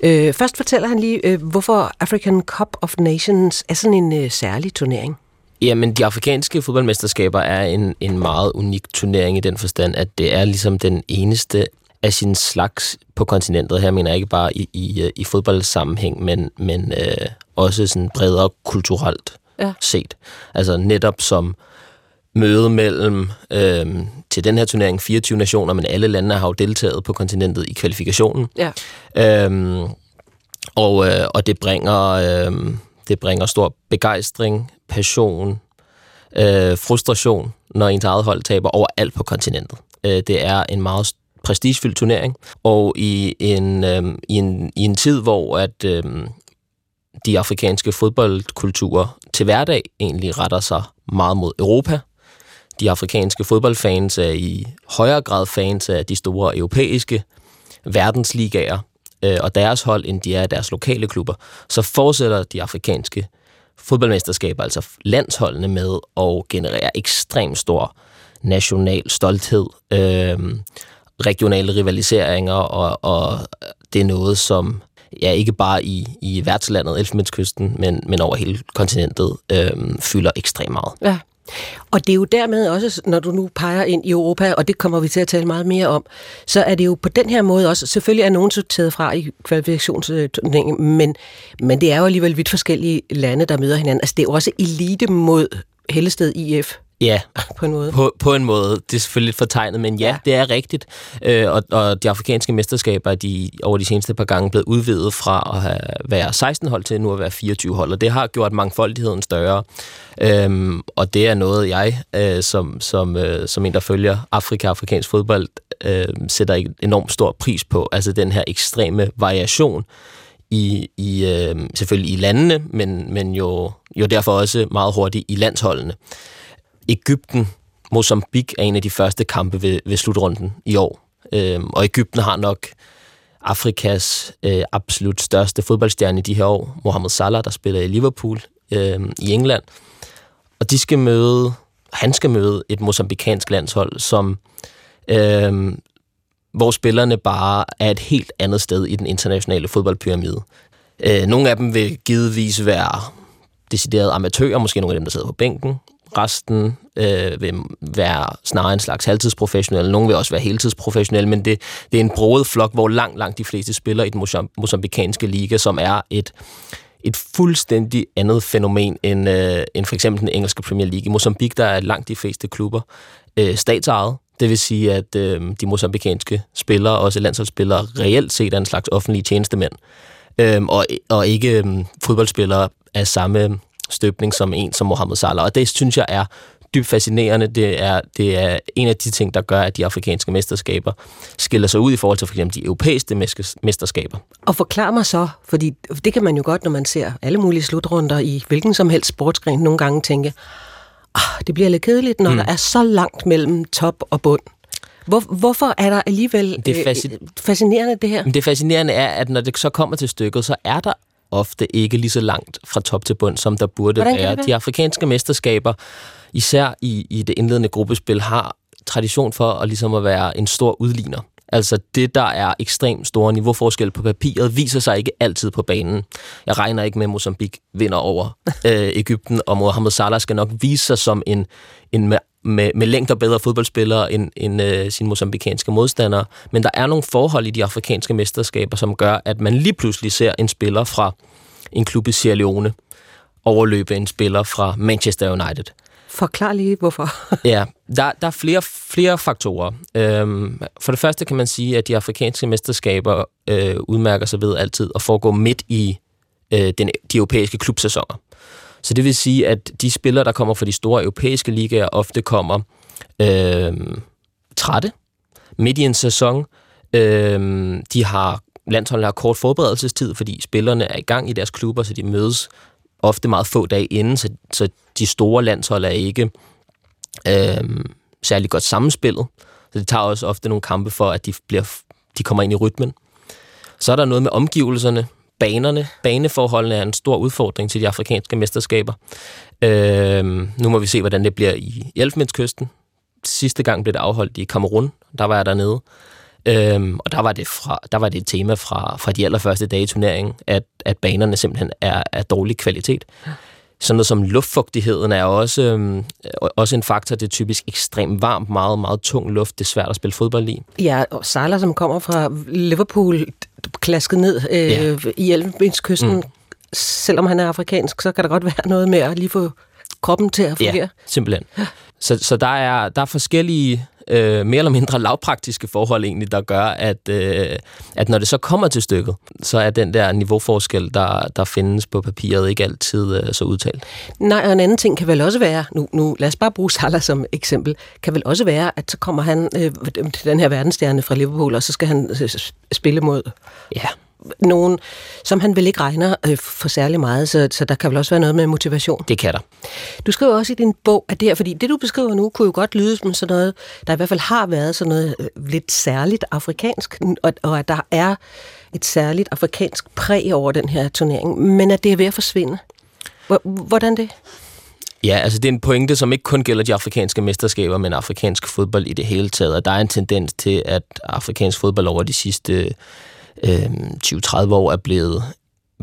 Øh, først fortæller han lige, øh, hvorfor African Cup of Nations er sådan en øh, særlig turnering. Jamen, de afrikanske fodboldmesterskaber er en, en meget unik turnering i den forstand, at det er ligesom den eneste af sin slags på kontinentet. Her mener jeg ikke bare i, i, i fodboldsammenhæng, men, men øh, også sådan bredere kulturelt ja. set. Altså netop som møde mellem øh, til den her turnering 24 nationer, men alle lande har jo deltaget på kontinentet i kvalifikationen. Ja. Øhm, og, øh, og det bringer øh, det bringer stor begejstring, passion, øh, frustration, når ens eget hold taber overalt på kontinentet. Øh, det er en meget prestigefyldt turnering, og i en, øh, i en, i en tid, hvor at øh, de afrikanske fodboldkulturer til hverdag egentlig retter sig meget mod Europa, de afrikanske fodboldfans er i højere grad fans af de store europæiske verdensligaer øh, og deres hold, end de er af deres lokale klubber, så fortsætter de afrikanske fodboldmesterskaber, altså landsholdene med at generere ekstremt stor national stolthed, øh, regionale rivaliseringer, og, og det er noget, som ja, ikke bare i, i værtslandet, Elfenbenskysten, men, men over hele kontinentet, øh, fylder ekstremt meget. Ja. Og det er jo dermed også, når du nu peger ind i Europa, og det kommer vi til at tale meget mere om, så er det jo på den her måde også, selvfølgelig er nogen sorteret fra i kvalifikationsturneringen, men, men det er jo alligevel vidt forskellige lande, der møder hinanden. Altså det er jo også elite mod Hellested IF. Ja, på en måde. På, på en måde. Det er selvfølgelig lidt fortegnet, men ja, ja. det er rigtigt. Øh, og, og de afrikanske mesterskaber er de, over de seneste par gange blevet udvidet fra at have, være 16 hold til nu at være 24 hold, og det har gjort mangfoldigheden større. Øhm, og det er noget, jeg øh, som, som, øh, som en, der følger Afrika afrikansk fodbold, øh, sætter enormt stor pris på. Altså den her ekstreme variation i, i øh, selvfølgelig i landene, men, men jo, jo derfor også meget hurtigt i landsholdene. Ægypten, Mozambique er en af de første kampe ved, ved slutrunden i år. Øhm, og Ægypten har nok Afrikas øh, absolut største fodboldstjerne i de her år, Mohamed Salah, der spiller i Liverpool øh, i England. Og de skal møde, han skal møde et mozambikansk landshold, som øh, hvor spillerne bare er et helt andet sted i den internationale fodboldpyramide. Øh, nogle af dem vil givetvis være deciderede amatører, måske nogle af dem, der sidder på bænken Resten øh, vil være snarere en slags halvtidsprofessionel. Nogle vil også være heltidsprofessionelle, men det, det er en broet flok, hvor langt, langt de fleste spiller i den mosambikanske liga, som er et, et fuldstændig andet fænomen end, øh, end for eksempel den engelske Premier League. I Mozambique der er langt de fleste klubber øh, statsejet. Det vil sige, at øh, de mosambikanske spillere, også landsholdsspillere, reelt set er en slags offentlige tjenestemænd. Øh, og, og ikke øh, fodboldspillere af samme støbning som en som Mohamed Salah. Og det synes jeg er dybt fascinerende. Det er, det er en af de ting, der gør, at de afrikanske mesterskaber skiller sig ud i forhold til for eksempel de europæiske mesterskaber. Og forklar mig så, fordi det kan man jo godt, når man ser alle mulige slutrunder i hvilken som helst sportsgren, nogle gange tænke, oh, det bliver lidt kedeligt, når mm. der er så langt mellem top og bund. Hvor, hvorfor er der alligevel det er øh, fascinerende det her? Det fascinerende er, at når det så kommer til stykket, så er der ofte ikke lige så langt fra top til bund, som der burde være. De afrikanske mesterskaber, især i, i det indledende gruppespil, har tradition for at, ligesom at være en stor udligner. Altså det, der er ekstremt store niveauforskel på papiret, viser sig ikke altid på banen. Jeg regner ikke med, at Mozambique vinder over øh, Ægypten, og Mohamed Salah skal nok vise sig som en, en med, med, med længder bedre fodboldspillere end, end øh, sine mozambikanske modstandere. Men der er nogle forhold i de afrikanske mesterskaber, som gør, at man lige pludselig ser en spiller fra en klub i Sierra Leone overløbe en spiller fra Manchester United. Forklar lige, hvorfor. ja, der, der er flere, flere faktorer. Øhm, for det første kan man sige, at de afrikanske mesterskaber øh, udmærker sig ved altid at foregå midt i øh, den, de europæiske klubsæsoner. Så det vil sige, at de spillere, der kommer fra de store europæiske ligaer, ofte kommer øh, trætte midt i en sæson. Øh, de har landsholdet har kort forberedelsestid, fordi spillerne er i gang i deres klubber, så de mødes ofte meget få dage inden, så, så de store landshold er ikke øh, særlig godt sammenspillet. Så det tager også ofte nogle kampe for, at de, bliver, de kommer ind i rytmen. Så er der noget med omgivelserne, banerne. Baneforholdene er en stor udfordring til de afrikanske mesterskaber. Øh, nu må vi se, hvordan det bliver i Elfenbenskysten. Sidste gang blev det afholdt i Kamerun. Der var jeg dernede. Øhm, og der var, det fra, der var det et tema fra, fra de allerførste dage i turneringen, at, at banerne simpelthen er af dårlig kvalitet. Sådan noget som luftfugtigheden er også, øhm, også en faktor. Det er typisk ekstremt varmt, meget, meget tung luft. Det er svært at spille fodbold i. Ja, og Sejler, som kommer fra Liverpool, klasket ned øh, ja. i Elfenbenskysten. Mm. Selvom han er afrikansk, så kan der godt være noget med at lige få kroppen til at fungere. Ja, simpelthen. Så, så der, er, der er forskellige øh, mere eller mindre lavpraktiske forhold egentlig, der gør, at, øh, at når det så kommer til stykket, så er den der niveauforskel, der, der findes på papiret, ikke altid øh, så udtalt. Nej, og en anden ting kan vel også være, nu, nu lad os bare bruge Salah som eksempel, kan vel også være, at så kommer han øh, til den her verdensstjerne fra Liverpool, og så skal han øh, spille mod ja nogen, som han vel ikke regner øh, for særlig meget, så, så der kan vel også være noget med motivation. Det kan der. Du skriver også i din bog, at det her, fordi det du beskriver nu, kunne jo godt lyde som sådan noget, der i hvert fald har været sådan noget øh, lidt særligt afrikansk, og, og at der er et særligt afrikansk præg over den her turnering, men at det er ved at forsvinde. Hvordan det? Ja, altså det er en pointe, som ikke kun gælder de afrikanske mesterskaber, men afrikansk fodbold i det hele taget. Og der er en tendens til, at afrikansk fodbold over de sidste øh, 20-30 år er blevet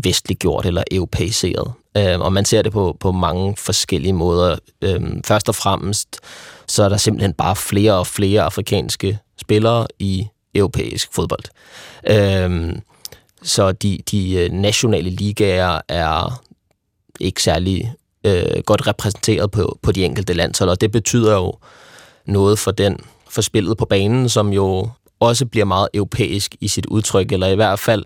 vestliggjort eller europæiseret. Øh, og man ser det på, på mange forskellige måder. Øh, først og fremmest, så er der simpelthen bare flere og flere afrikanske spillere i europæisk fodbold. Øh, så de, de øh, nationale ligaer er ikke særlig øh, godt repræsenteret på, på de enkelte landshold, og det betyder jo noget for den for spillet på banen, som jo også bliver meget europæisk i sit udtryk, eller i hvert fald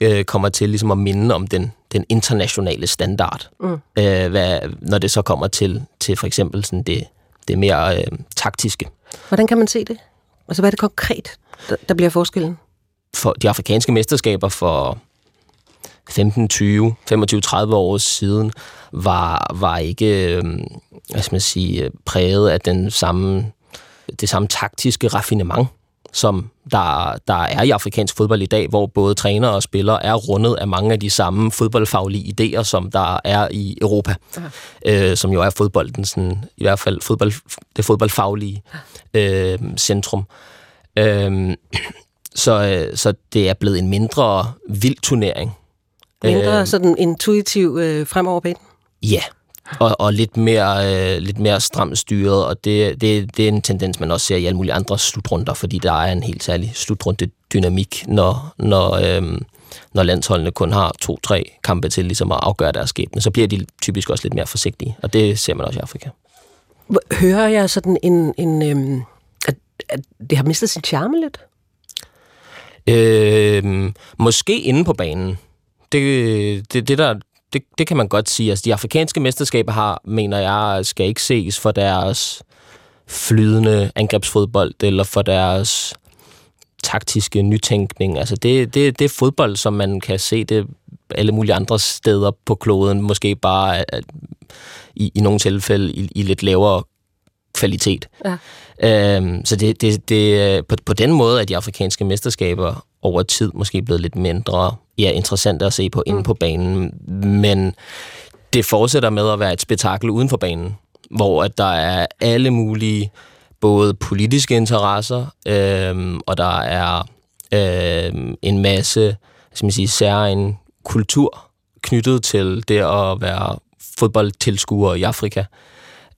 øh, kommer til ligesom at minde om den, den internationale standard, mm. øh, hvad, når det så kommer til, til for eksempel sådan det, det mere øh, taktiske. Hvordan kan man se det? Altså, hvad er det konkret, der, der bliver forskellen? For de afrikanske mesterskaber for 15, 20, 25, 30 år siden var, var ikke øh, hvad skal man sige, præget af den samme, det samme taktiske raffinement, som der, der er i afrikansk fodbold i dag, hvor både træner og spillere er rundet af mange af de samme fodboldfaglige idéer, som der er i Europa, øh, som jo er fodbolden, sådan, i hvert fald fodbold, det fodboldfaglige øh, centrum. Øh, så, øh, så det er blevet en mindre vild turnering. Mindre øh, sådan intuitiv øh, fremover på Ja, og, og lidt mere, øh, lidt mere stramt styret, og det, det, det er en tendens, man også ser i alle mulige andre slutrunder, fordi der er en helt særlig slutrunde dynamik, når, når, øh, når landsholdene kun har to-tre kampe til ligesom at afgøre deres skæbne, så bliver de typisk også lidt mere forsigtige, og det ser man også i Afrika. Hører jeg sådan en, en øhm, at, at det har mistet sin charme lidt? Øh, måske inde på banen. Det, det, det, der, det, det kan man godt sige. Altså, de afrikanske mesterskaber har, mener jeg, skal ikke ses for deres flydende angrebsfodbold, eller for deres taktiske nytænkning. Altså, det, det, det er fodbold, som man kan se det alle mulige andre steder på kloden, måske bare i, i nogle tilfælde i, i lidt lavere kvalitet. Ja. Øhm, så det, det, det, på, på den måde er de afrikanske mesterskaber over tid måske blevet lidt mindre ja, interessante at se på inde mm. på banen, men det fortsætter med at være et spektakel uden for banen, hvor at der er alle mulige både politiske interesser, øhm, og der er øhm, en masse skal man sige, særlig kultur knyttet til det at være fodboldtilskuer i Afrika,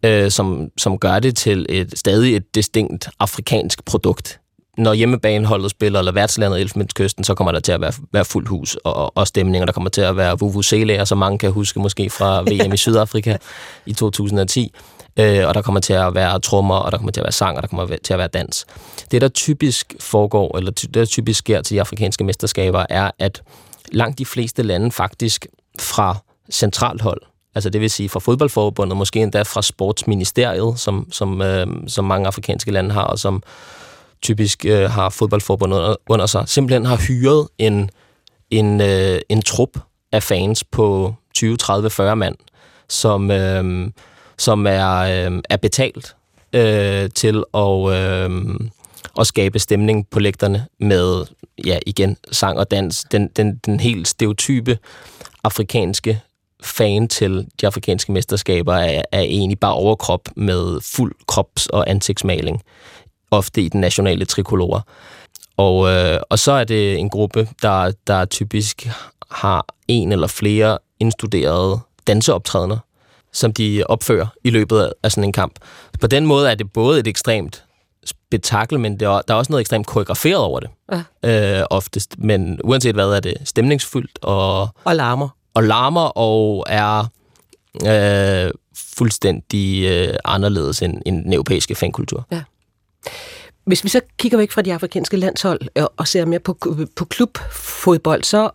øh, som, som gør det til et stadig et distinkt afrikansk produkt. Når hjemmebaneholdet spiller, eller værtslandet Elfenbenskysten, så kommer der til at være, være fuld hus og, og stemning, og der kommer til at være vuvuzelaer, som mange kan huske måske fra VM i Sydafrika i 2010. Øh, og der kommer til at være trommer, og der kommer til at være sang, og der kommer til at være dans. Det, der typisk foregår, eller det, der typisk sker til de afrikanske mesterskaber, er, at langt de fleste lande faktisk fra centralt hold, altså det vil sige fra fodboldforbundet, måske endda fra sportsministeriet, som, som, øh, som mange afrikanske lande har, og som typisk øh, har fodboldforbundet under, under sig, simpelthen har hyret en, en, øh, en trup af fans på 20, 30, 40 mand, som, øh, som er, øh, er betalt øh, til at, øh, at skabe stemning på lægterne med, ja, igen, sang og dans. Den, den, den helt stereotype afrikanske fan til de afrikanske mesterskaber er, er egentlig bare overkrop med fuld krops- og ansigtsmaling, ofte i den nationale trikolore. Og, øh, og så er det en gruppe, der, der typisk har en eller flere indstuderede danseoptrædener, som de opfører i løbet af sådan en kamp. På den måde er det både et ekstremt spektakel, men det er, der er også noget ekstremt koreograferet over det. Ja. Øh, oftest. Men uanset hvad, er det stemningsfyldt og... Og larmer. Og larmer og er øh, fuldstændig øh, anderledes end, end den europæiske fankultur. Ja. Hvis vi så kigger væk fra de afrikanske landshold øh, og ser mere på, på klubfodbold, så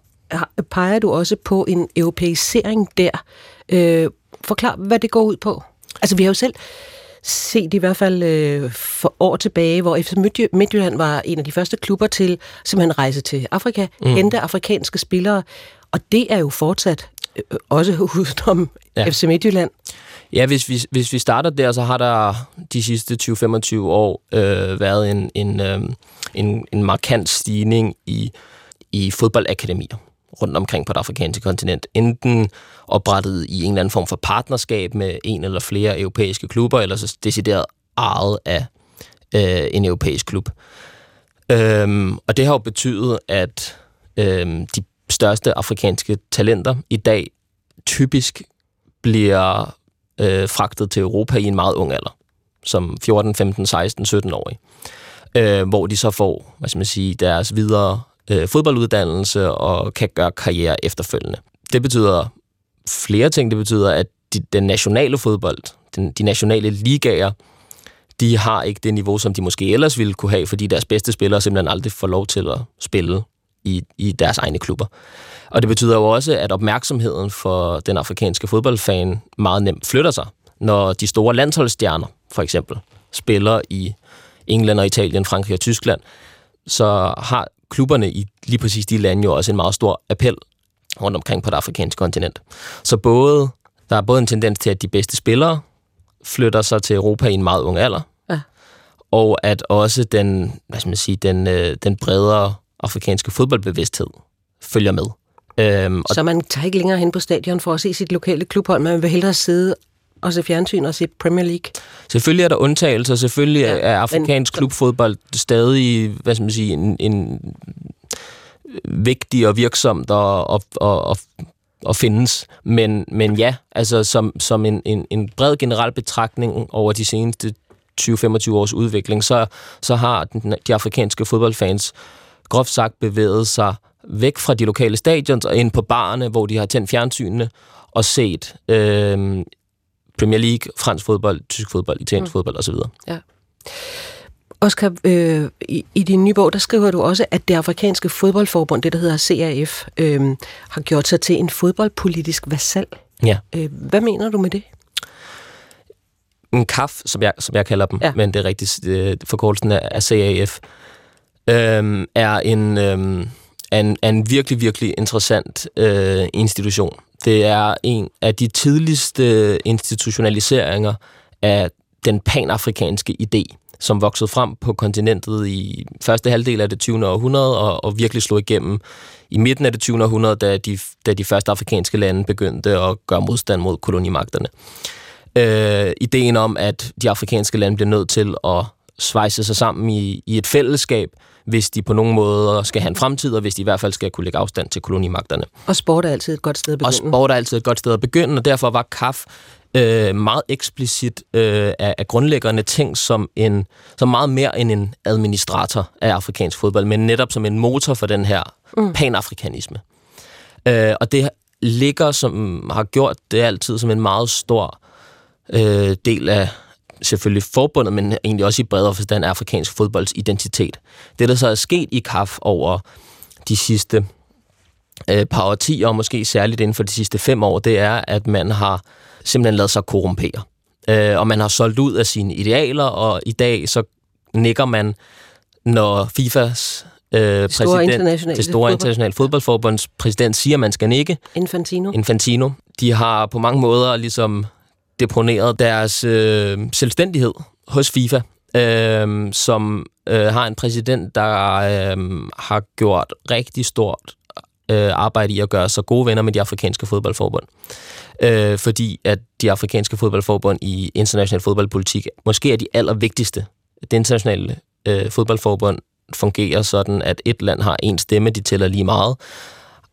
peger du også på en europæisering der. Øh, forklar, hvad det går ud på. Altså, vi har jo selv set i hvert fald øh, for år tilbage, hvor FC Midtjylland var en af de første klubber til simpelthen rejse til Afrika, mm. hente afrikanske spillere, og det er jo fortsat også udenom ja. FC Midtjylland. Ja, hvis vi, hvis vi starter der, så har der de sidste 20-25 år øh, været en, en, øh, en, en markant stigning i, i fodboldakademier rundt omkring på det afrikanske kontinent. Enten oprettet i en eller anden form for partnerskab med en eller flere europæiske klubber, eller så decideret ejet af øh, en europæisk klub. Øhm, og det har jo betydet, at øhm, de største afrikanske talenter i dag typisk bliver øh, fragtet til Europa i en meget ung alder, som 14, 15, 16, 17 årige. Øh, hvor de så får, hvad skal man sige, deres videre øh, fodbolduddannelse og kan gøre karriere efterfølgende. Det betyder flere ting. Det betyder, at de, den nationale fodbold, den, de nationale ligaer, de har ikke det niveau, som de måske ellers ville kunne have, fordi deres bedste spillere simpelthen aldrig får lov til at spille i, i deres egne klubber. Og det betyder jo også, at opmærksomheden for den afrikanske fodboldfan meget nemt flytter sig, når de store landsholdsstjerner, for eksempel, spiller i England og Italien, Frankrig og Tyskland, så har klubberne i lige præcis de lande jo også en meget stor appel rundt omkring på det afrikanske kontinent. Så både, der er både en tendens til, at de bedste spillere flytter sig til Europa i en meget ung alder, ja. og at også den, hvad skal man sige, den, øh, den bredere afrikanske fodboldbevidsthed følger med. Øhm, og så man tager ikke længere hen på stadion for at se sit lokale klubhold, man vil hellere sidde og se fjernsyn og se Premier League. Selvfølgelig er der undtagelser. Selvfølgelig ja, er afrikansk men, klubfodbold stadig hvad skal man sige, en, en vigtig og virksomt og, og, og, og at findes. Men, men ja, altså som, som en, en, en bred generel betragtning over de seneste 20-25 års udvikling, så, så har den, de afrikanske fodboldfans groft sagt bevæget sig væk fra de lokale stadions og ind på barne, hvor de har tændt fjernsynene og set øh, Premier League, fransk fodbold, tysk fodbold, italiensk mm. fodbold osv. Ja. Oscar, øh, i, i din nye bog, der skriver du også, at det afrikanske fodboldforbund, det der hedder CAF, øh, har gjort sig til en fodboldpolitisk vasal. Ja. Øh, hvad mener du med det? En KAF, som jeg, som jeg kalder dem, ja. men det er rigtigt øh, forkortelsen af CAF, øh, er en, øh, en, en virkelig, virkelig interessant øh, institution. Det er en af de tidligste institutionaliseringer af den panafrikanske idé, som voksede frem på kontinentet i første halvdel af det 20. århundrede og, og virkelig slog igennem i midten af det 20. århundrede, da de, da de første afrikanske lande begyndte at gøre modstand mod kolonimagterne. Øh, ideen om, at de afrikanske lande bliver nødt til at svejse sig sammen i, i et fællesskab, hvis de på nogen måde skal have en fremtid, og hvis de i hvert fald skal kunne lægge afstand til kolonimagterne. Og sport er altid et godt sted at begynde. Og sport er altid et godt sted at begynde, og derfor var KAF øh, meget eksplicit øh, af, af grundlæggende ting som, en, som meget mere end en administrator af afrikansk fodbold, men netop som en motor for den her mm. panafrikanisme. Øh, og det ligger, som har gjort det altid, som en meget stor øh, del af selvfølgelig forbundet, men egentlig også i bredere forstand afrikansk fodbolds identitet. Det, der så er sket i KAF over de sidste øh, par årtier, og måske særligt inden for de sidste fem år, det er, at man har simpelthen lavet sig korrumpere. Øh, og man har solgt ud af sine idealer, og i dag så nikker man, når FIFAs øh, præsident, det store internationale fodboldforbunds præsident siger, at man skal nikke. Infantino. Infantino. De har på mange måder ligesom deponeret deres øh, selvstændighed hos FIFA, øh, som øh, har en præsident, der øh, har gjort rigtig stort øh, arbejde i at gøre sig gode venner med de afrikanske fodboldforbund. Øh, fordi at de afrikanske fodboldforbund i international fodboldpolitik måske er de allervigtigste. Det internationale øh, fodboldforbund fungerer sådan, at et land har en stemme, de tæller lige meget.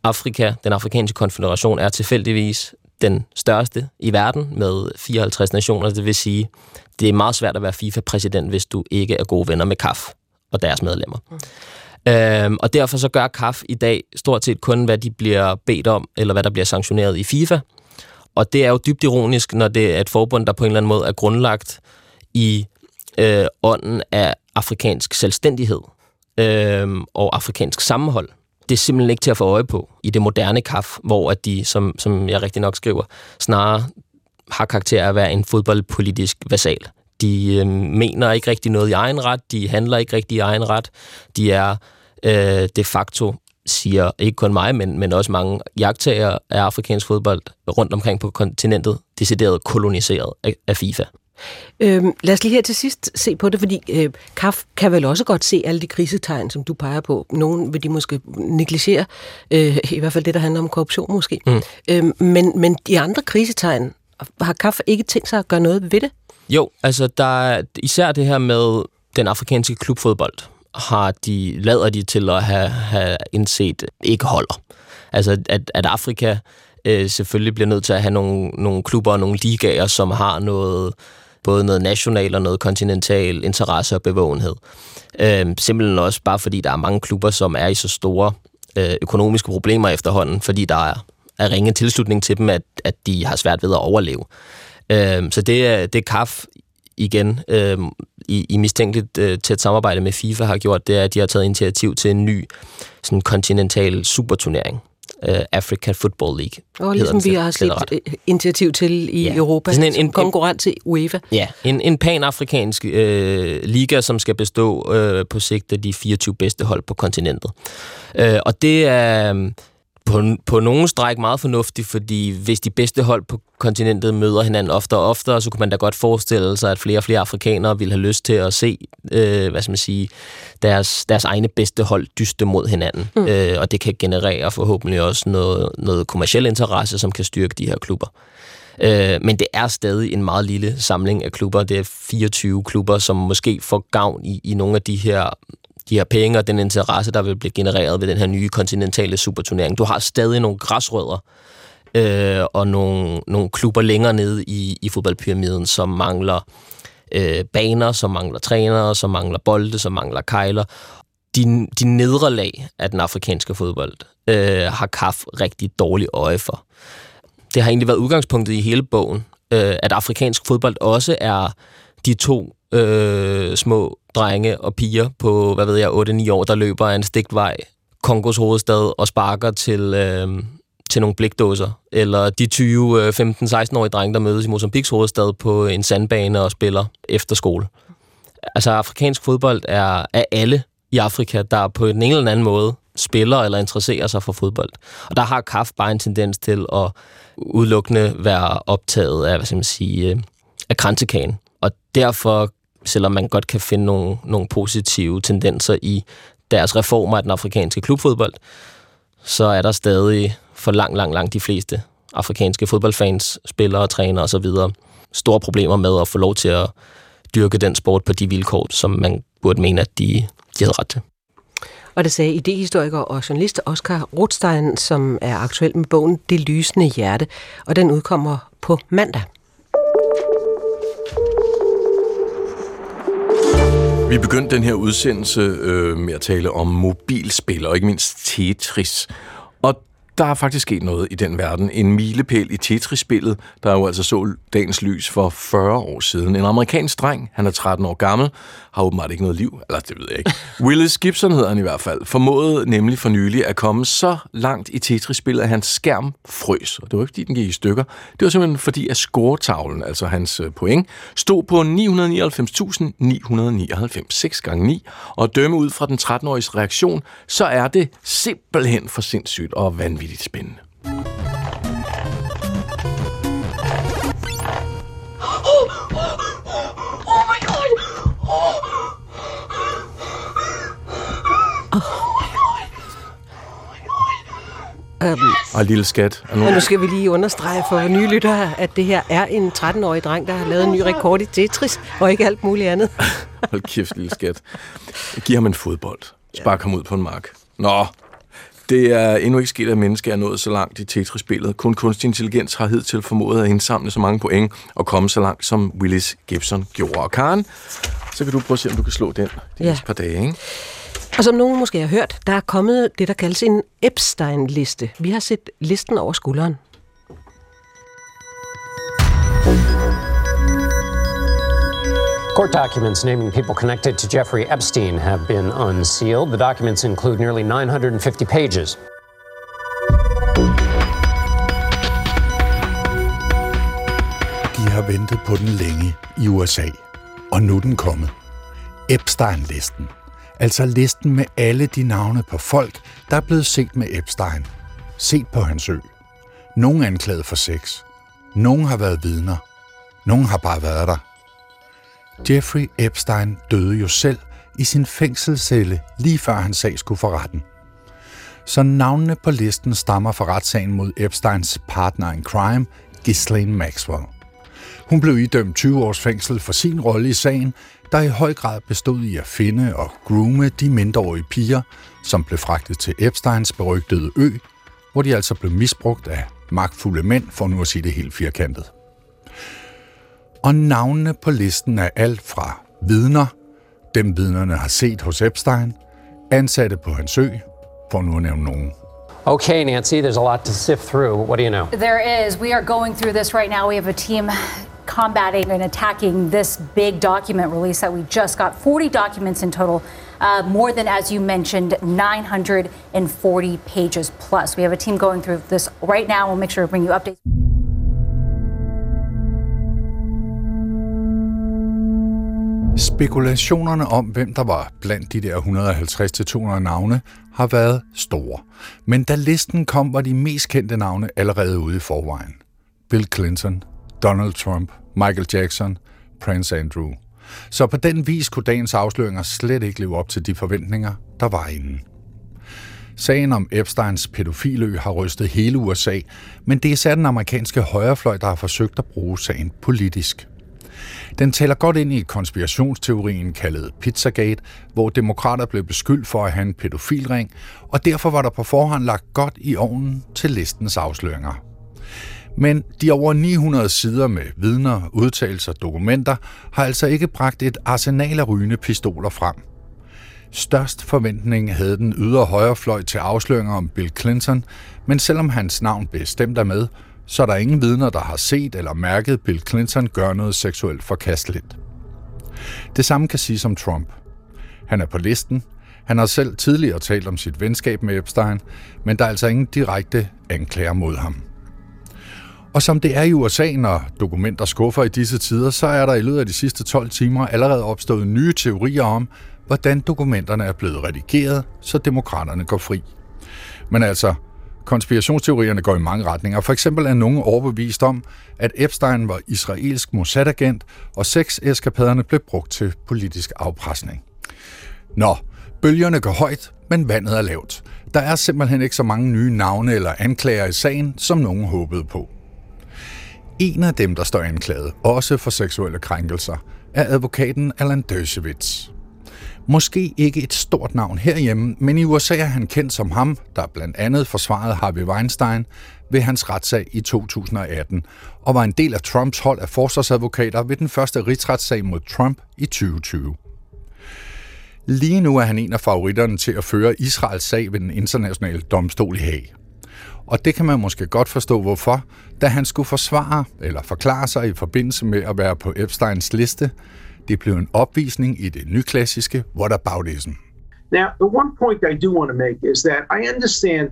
Afrika, den afrikanske konfederation, er tilfældigvis den største i verden med 54 nationer. Det vil sige, det er meget svært at være FIFA-præsident, hvis du ikke er gode venner med KAF og deres medlemmer. Mm. Øhm, og derfor så gør KAF i dag stort set kun, hvad de bliver bedt om, eller hvad der bliver sanktioneret i FIFA. Og det er jo dybt ironisk, når det er et forbund, der på en eller anden måde er grundlagt i øh, ånden af afrikansk selvstændighed øh, og afrikansk sammenhold det er simpelthen ikke til at få øje på i det moderne kaf, hvor at de, som, som jeg rigtig nok skriver, snarere har karakter af at være en fodboldpolitisk vasal. De øh, mener ikke rigtig noget i egen ret, de handler ikke rigtig i egen ret, de er øh, de facto siger ikke kun mig, men, men også mange jagttager af afrikansk fodbold rundt omkring på kontinentet, decideret koloniseret af, af FIFA. Øhm, lad os lige her til sidst se på det, fordi øh, KAF kan vel også godt se alle de krisetegn, som du peger på. Nogle vil de måske negligere, øh, i hvert fald det, der handler om korruption måske. Mm. Øhm, men, men de andre krisetegn, har KAF ikke tænkt sig at gøre noget ved det? Jo, altså der er især det her med den afrikanske klubfodbold, har de, lader de til at have, have indset ikke holder. Altså at, at Afrika øh, selvfølgelig bliver nødt til at have nogle, nogle klubber og nogle ligaer, som har noget både noget national og noget kontinental interesse og bevågenhed. Øh, simpelthen også bare fordi der er mange klubber, som er i så store øh, økonomiske problemer efterhånden, fordi der er, er ringe tilslutning til dem, at, at de har svært ved at overleve. Øh, så det er, det er KAF igen øh, i, i mistænkeligt øh, tæt samarbejde med FIFA har gjort, det er, at de har taget initiativ til en ny sådan kontinental superturnering, uh, Africa Football League. Og ligesom vi har set ret. initiativ til i ja. Europa, sådan en, som en, konkurrent til UEFA. Ja, en, en pan-afrikansk øh, liga, som skal bestå øh, på sigt af de 24 bedste hold på kontinentet. Øh, og det er på, på nogle stræk meget fornuftigt, fordi hvis de bedste hold på kontinentet møder hinanden oftere og oftere, så kunne man da godt forestille sig, at flere og flere afrikanere ville have lyst til at se, øh, hvad skal man sige, deres, deres egne bedste hold dyste mod hinanden. Mm. Øh, og det kan generere forhåbentlig også noget, noget kommersiel interesse, som kan styrke de her klubber. Øh, men det er stadig en meget lille samling af klubber. Det er 24 klubber, som måske får gavn i, i nogle af de her de her penge og den interesse, der vil blive genereret ved den her nye kontinentale superturnering. Du har stadig nogle græsrødder øh, og nogle, nogle klubber længere nede i, i fodboldpyramiden, som mangler øh, baner, som mangler trænere, som mangler bolde, som mangler kejler. De, de nedre lag af den afrikanske fodbold øh, har KAF rigtig dårligt øje for. Det har egentlig været udgangspunktet i hele bogen, øh, at afrikansk fodbold også er de to øh, små drenge og piger på, hvad ved jeg, 8-9 år, der løber en stigtvej Kongos hovedstad og sparker til, øh, til nogle blikdåser. Eller de 20, 15, 16-årige drenge, der mødes i Mozambiks hovedstad på en sandbane og spiller efter skole. Altså, afrikansk fodbold er af alle i Afrika, der på en eller anden måde spiller eller interesserer sig for fodbold. Og der har KAF bare en tendens til at udelukkende være optaget af, hvad skal man sige, øh, af kransekagen. Og derfor, selvom man godt kan finde nogle, nogle positive tendenser i deres reformer af den afrikanske klubfodbold, så er der stadig for langt, langt, langt de fleste afrikanske fodboldfans, spillere, trænere osv. store problemer med at få lov til at dyrke den sport på de vilkår, som man burde mene, at de, de havde ret til. Og det sagde idehistoriker og journalist Oscar Rothstein, som er aktuel med bogen Det lysende hjerte, og den udkommer på mandag. Vi begyndte den her udsendelse øh, med at tale om mobilspil, og ikke mindst Tetris. Og der er faktisk sket noget i den verden. En milepæl i Tetris-spillet, der jo altså så dagens lys for 40 år siden. En amerikansk dreng, han er 13 år gammel, har åbenbart ikke noget liv, eller det ved jeg ikke. Willis Gibson hedder han i hvert fald, formåede nemlig for nylig at komme så langt i Tetris-spillet, at hans skærm frøs. Og det var ikke fordi, den gik i stykker. Det var simpelthen fordi, at scoretavlen, altså hans øh, point, stod på 999.999, 6 gange 9. Og dømme ud fra den 13-åriges reaktion, så er det simpelthen for sindssygt og vanvittigt spændende. Um, og lille skat. Og nu skal vi lige understrege for nye lyttere, at det her er en 13-årig dreng, der har lavet en ny rekord i Tetris, og ikke alt muligt andet. Hold kæft, lille skat. Giv ham en fodbold. Spark ham ud på en mark. Nå, det er endnu ikke sket, at mennesker er nået så langt i Tetris-spillet. Kun kunstig intelligens har hidtil formået at indsamle så mange point og komme så langt, som Willis Gibson gjorde. Og Karen, så kan du prøve at se, om du kan slå den de ja. par dage, ikke? Og som nogen måske har hørt, der er kommet det, der kaldes en Epstein-liste. Vi har set listen over skulderen. Court documents naming people connected to Jeffrey Epstein have been unsealed. The documents include nearly 950 pages. De har ventet på den længe i USA, og nu er den kommet. Epstein-listen. Altså listen med alle de navne på folk, der er blevet set med Epstein. Set på hans ø. Nogle anklaget for sex. Nogle har været vidner. Nogle har bare været der. Jeffrey Epstein døde jo selv i sin fængselscelle, lige før hans sag skulle for retten. Så navnene på listen stammer fra retssagen mod Epsteins partner in crime, Ghislaine Maxwell. Hun blev idømt 20 års fængsel for sin rolle i sagen, der i høj grad bestod i at finde og groome de mindreårige piger, som blev fragtet til Epsteins berygtede ø, hvor de altså blev misbrugt af magtfulde mænd, for nu at sige det helt firkantet. Og navnene på listen er alt fra vidner, dem vidnerne har set hos Epstein, ansatte på hans ø, for nu at nævne nogen. Okay, Nancy, there's a lot to sift through. What do you know? There is. We are going through this right now. We have a team combating and attacking this big document release that we just got 40 documents in total, uh, more than, as you mentioned, 940 pages plus. We have a team going through this right now. We'll make sure to bring you updates. Spekulationerne om, hvem der var blandt de der 150-200 navne, har været store. Men da listen kom, var de mest kendte navne allerede ude i forvejen. Bill Clinton, Donald Trump, Michael Jackson, Prince Andrew. Så på den vis kunne dagens afsløringer slet ikke leve op til de forventninger, der var inden. Sagen om Epsteins pædofilø har rystet hele USA, men det er især den amerikanske højrefløj, der har forsøgt at bruge sagen politisk. Den taler godt ind i konspirationsteorien kaldet Pizzagate, hvor demokrater blev beskyldt for at have en pædofilring, og derfor var der på forhånd lagt godt i ovnen til listens afsløringer. Men de over 900 sider med vidner, udtalelser og dokumenter har altså ikke bragt et arsenal af rygende pistoler frem. Størst forventning havde den ydre højrefløj til afsløringer om Bill Clinton, men selvom hans navn bestemt er med, så er der ingen vidner, der har set eller mærket Bill Clinton gøre noget seksuelt forkasteligt. Det samme kan siges om Trump. Han er på listen. Han har selv tidligere talt om sit venskab med Epstein, men der er altså ingen direkte anklager mod ham. Og som det er i USA, når dokumenter skuffer i disse tider, så er der i løbet af de sidste 12 timer allerede opstået nye teorier om, hvordan dokumenterne er blevet redigeret, så demokraterne går fri. Men altså, konspirationsteorierne går i mange retninger. For eksempel er nogen overbevist om, at Epstein var israelsk Mossad-agent, og seks eskapaderne blev brugt til politisk afpresning. Nå, bølgerne går højt, men vandet er lavt. Der er simpelthen ikke så mange nye navne eller anklager i sagen, som nogen håbede på. En af dem, der står anklaget, også for seksuelle krænkelser, er advokaten Alan Dershowitz. Måske ikke et stort navn herhjemme, men i USA er han kendt som ham, der blandt andet forsvarede Harvey Weinstein ved hans retssag i 2018, og var en del af Trumps hold af forsvarsadvokater ved den første rigsretssag mod Trump i 2020. Lige nu er han en af favoritterne til at føre Israels sag ved den internationale domstol i Haag. Og det kan man måske godt forstå, hvorfor, da han skulle forsvare eller forklare sig i forbindelse med at være på Epsteins liste. Det blev en opvisning i det nyklassiske whataboutism. Now, the one point I do want to make is that I understand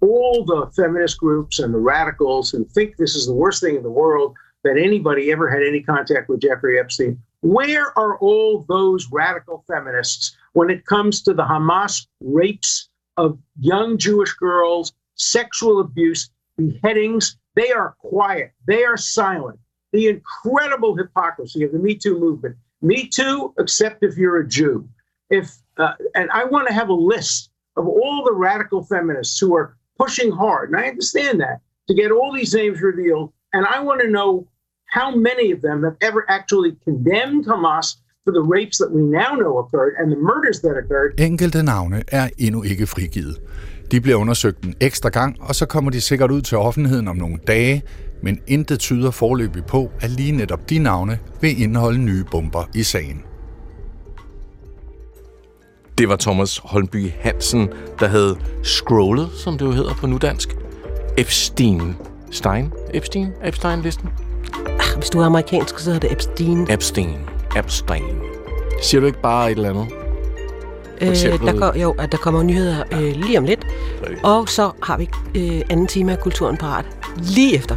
all the feminist groups and the radicals who think this is the worst thing in the world that anybody ever had any contact with Jeffrey Epstein. Where are all those radical feminists when it comes to the Hamas rapes of young Jewish girls sexual abuse, beheadings. They are quiet. They are silent. The incredible hypocrisy of the Me Too movement. Me Too, except if you're a Jew. If uh, and I want to have a list of all the radical feminists who are pushing hard, and I understand that to get all these names revealed. And I want to know how many of them have ever actually condemned Hamas for the rapes that we now know occurred and the murders that occurred. Enkelte navne er endnu ikke frigivet. De bliver undersøgt en ekstra gang, og så kommer de sikkert ud til offentligheden om nogle dage, men intet tyder forløbig på, at lige netop de navne vil indeholde nye bomber i sagen. Det var Thomas Holmby Hansen, der havde scrollet, som det jo hedder på nudansk, Epstein. Stein? Epstein? Epstein-listen? Ah, hvis du er amerikansk, så er det Epstein. Epstein. Epstein. Siger du ikke bare et eller andet? Øh, der, går, jo, at der kommer nyheder øh, lige om lidt. Og så har vi øh, anden time af Kulturen parat lige efter.